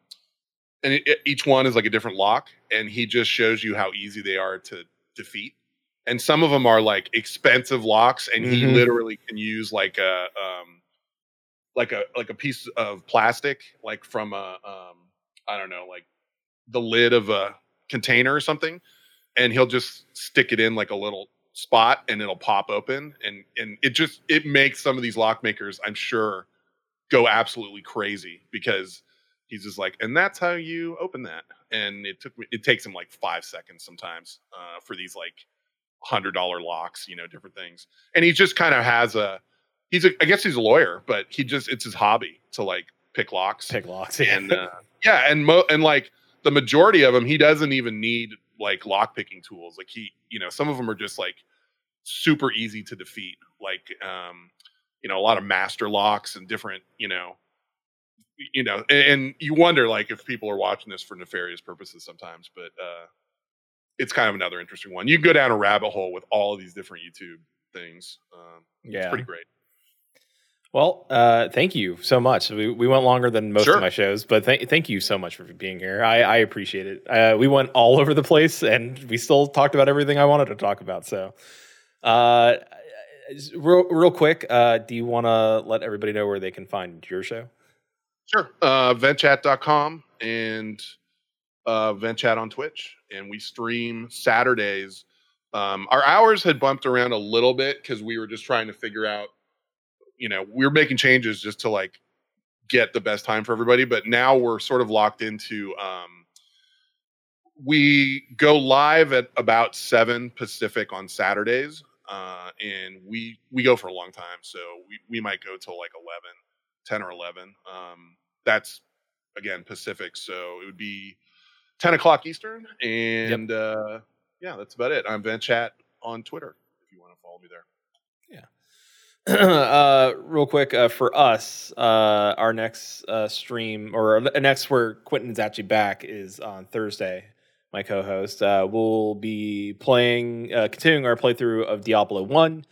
and it, it- each one is like a different lock, and he just shows you how easy they are to defeat. And some of them are like expensive locks, and he Mhm. literally can use like a um, like a like a piece of plastic, like from a um, I don't know, like the lid of a container or something, and he'll just stick it in like a little spot, and it'll pop open, and and it just it makes some of these lock makers, I'm sure, go absolutely crazy because he's just like, and that's how you open that, and it took me, it takes him like five seconds sometimes uh, for these like hundred dollar locks, you know, different things, and he just kind of has a he's a, I guess he's a lawyer, but he just it's his hobby to like pick locks. Pick locks, and uh, yeah, and mo- and like the majority of them, he doesn't even need like lock picking tools. Like he, you know, some of them are just like super easy to defeat. Like um, you know, a lot of master locks and different, you know, you know, and, and you wonder like if people are watching this for nefarious purposes sometimes, but uh, it's kind of another interesting one. You can go down a rabbit hole with all of these different YouTube things. Um, yeah. It's pretty great. Well, uh, thank you so much. We, we went longer than most Sure. of my shows, but thank thank you so much for being here. I, I appreciate it. Uh, we went all over the place, and we still talked about everything I wanted to talk about. So, uh, real real quick, uh, do you want to let everybody know where they can find your show? Sure. Uh, ventchat.com and uh, ventchat on Twitch. And we stream Saturdays. Um, our hours had bumped around a little bit because we were just trying to figure out, you know, we were making changes just to like get the best time for everybody. But now we're sort of locked into, um, we go live at about seven Pacific on Saturdays. Uh, and we we go for a long time, so we, we might go till like 11, 10 or 11. Um, that's again Pacific, so it would be 10 o'clock Eastern. And uh, yeah, that's about it. I'm VentChat on Twitter if you want to follow me there. uh, real quick uh, for us, uh, our next uh, stream or next where Quentin's actually back is on Thursday. My co-host, uh, we'll be playing, uh, continuing our playthrough of Diablo One.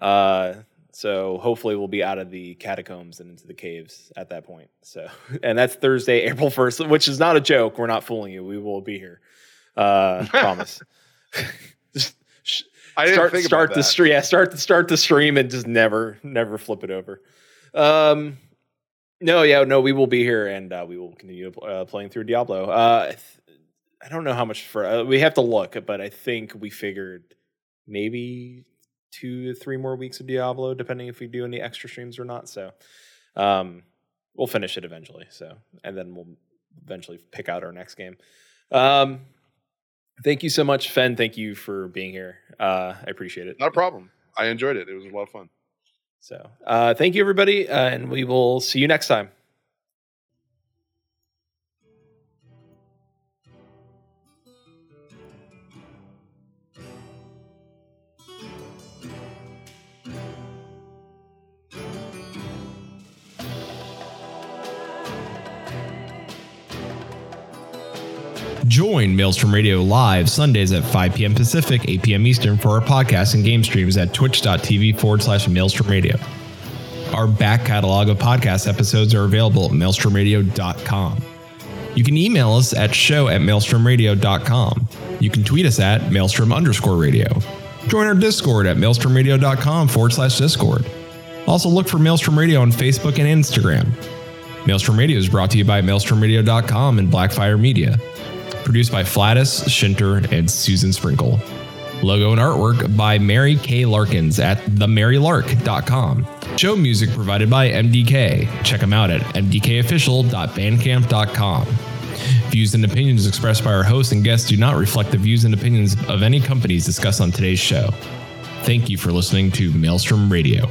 Uh, so hopefully we'll be out of the catacombs and into the caves at that point. So, and that's Thursday, April first, which is not a joke. We're not fooling you. We will be here. Uh, promise. I didn't start think start about the stream. Yeah, start the start the stream and just never never flip it over. Um, no, yeah, no, we will be here and uh, we will continue uh, playing through Diablo. Uh, I don't know how much for uh, we have to look, but I think we figured maybe two to three more weeks of Diablo, depending if we do any extra streams or not. So, um, we'll finish it eventually. So, and then we'll eventually pick out our next game. Um, thank you so much, Fen. Thank you for being here. Uh, I appreciate it. Not a problem. I enjoyed it. It was a lot of fun. So, uh, thank you, everybody, uh, and we will see you next time. Join Maelstrom Radio live Sundays at 5 p.m. Pacific, 8 p.m. Eastern for our podcast and game streams at twitch.tv forward slash Maelstrom Radio. Our back catalog of podcast episodes are available at maelstromradio.com. You can email us at show at maelstromradio.com. You can tweet us at maelstrom underscore radio. Join our Discord at maelstromradio.com forward slash Discord. Also look for Maelstrom Radio on Facebook and Instagram. Maelstrom Radio is brought to you by maelstromradio.com and Blackfire Media. Produced by Flatus, Shinter, and Susan Sprinkle. Logo and artwork by Mary K. Larkins at themarylark.com. Show music provided by MDK. Check them out at mdkofficial.bandcamp.com. Views and opinions expressed by our hosts and guests do not reflect the views and opinions of any companies discussed on today's show. Thank you for listening to Maelstrom Radio.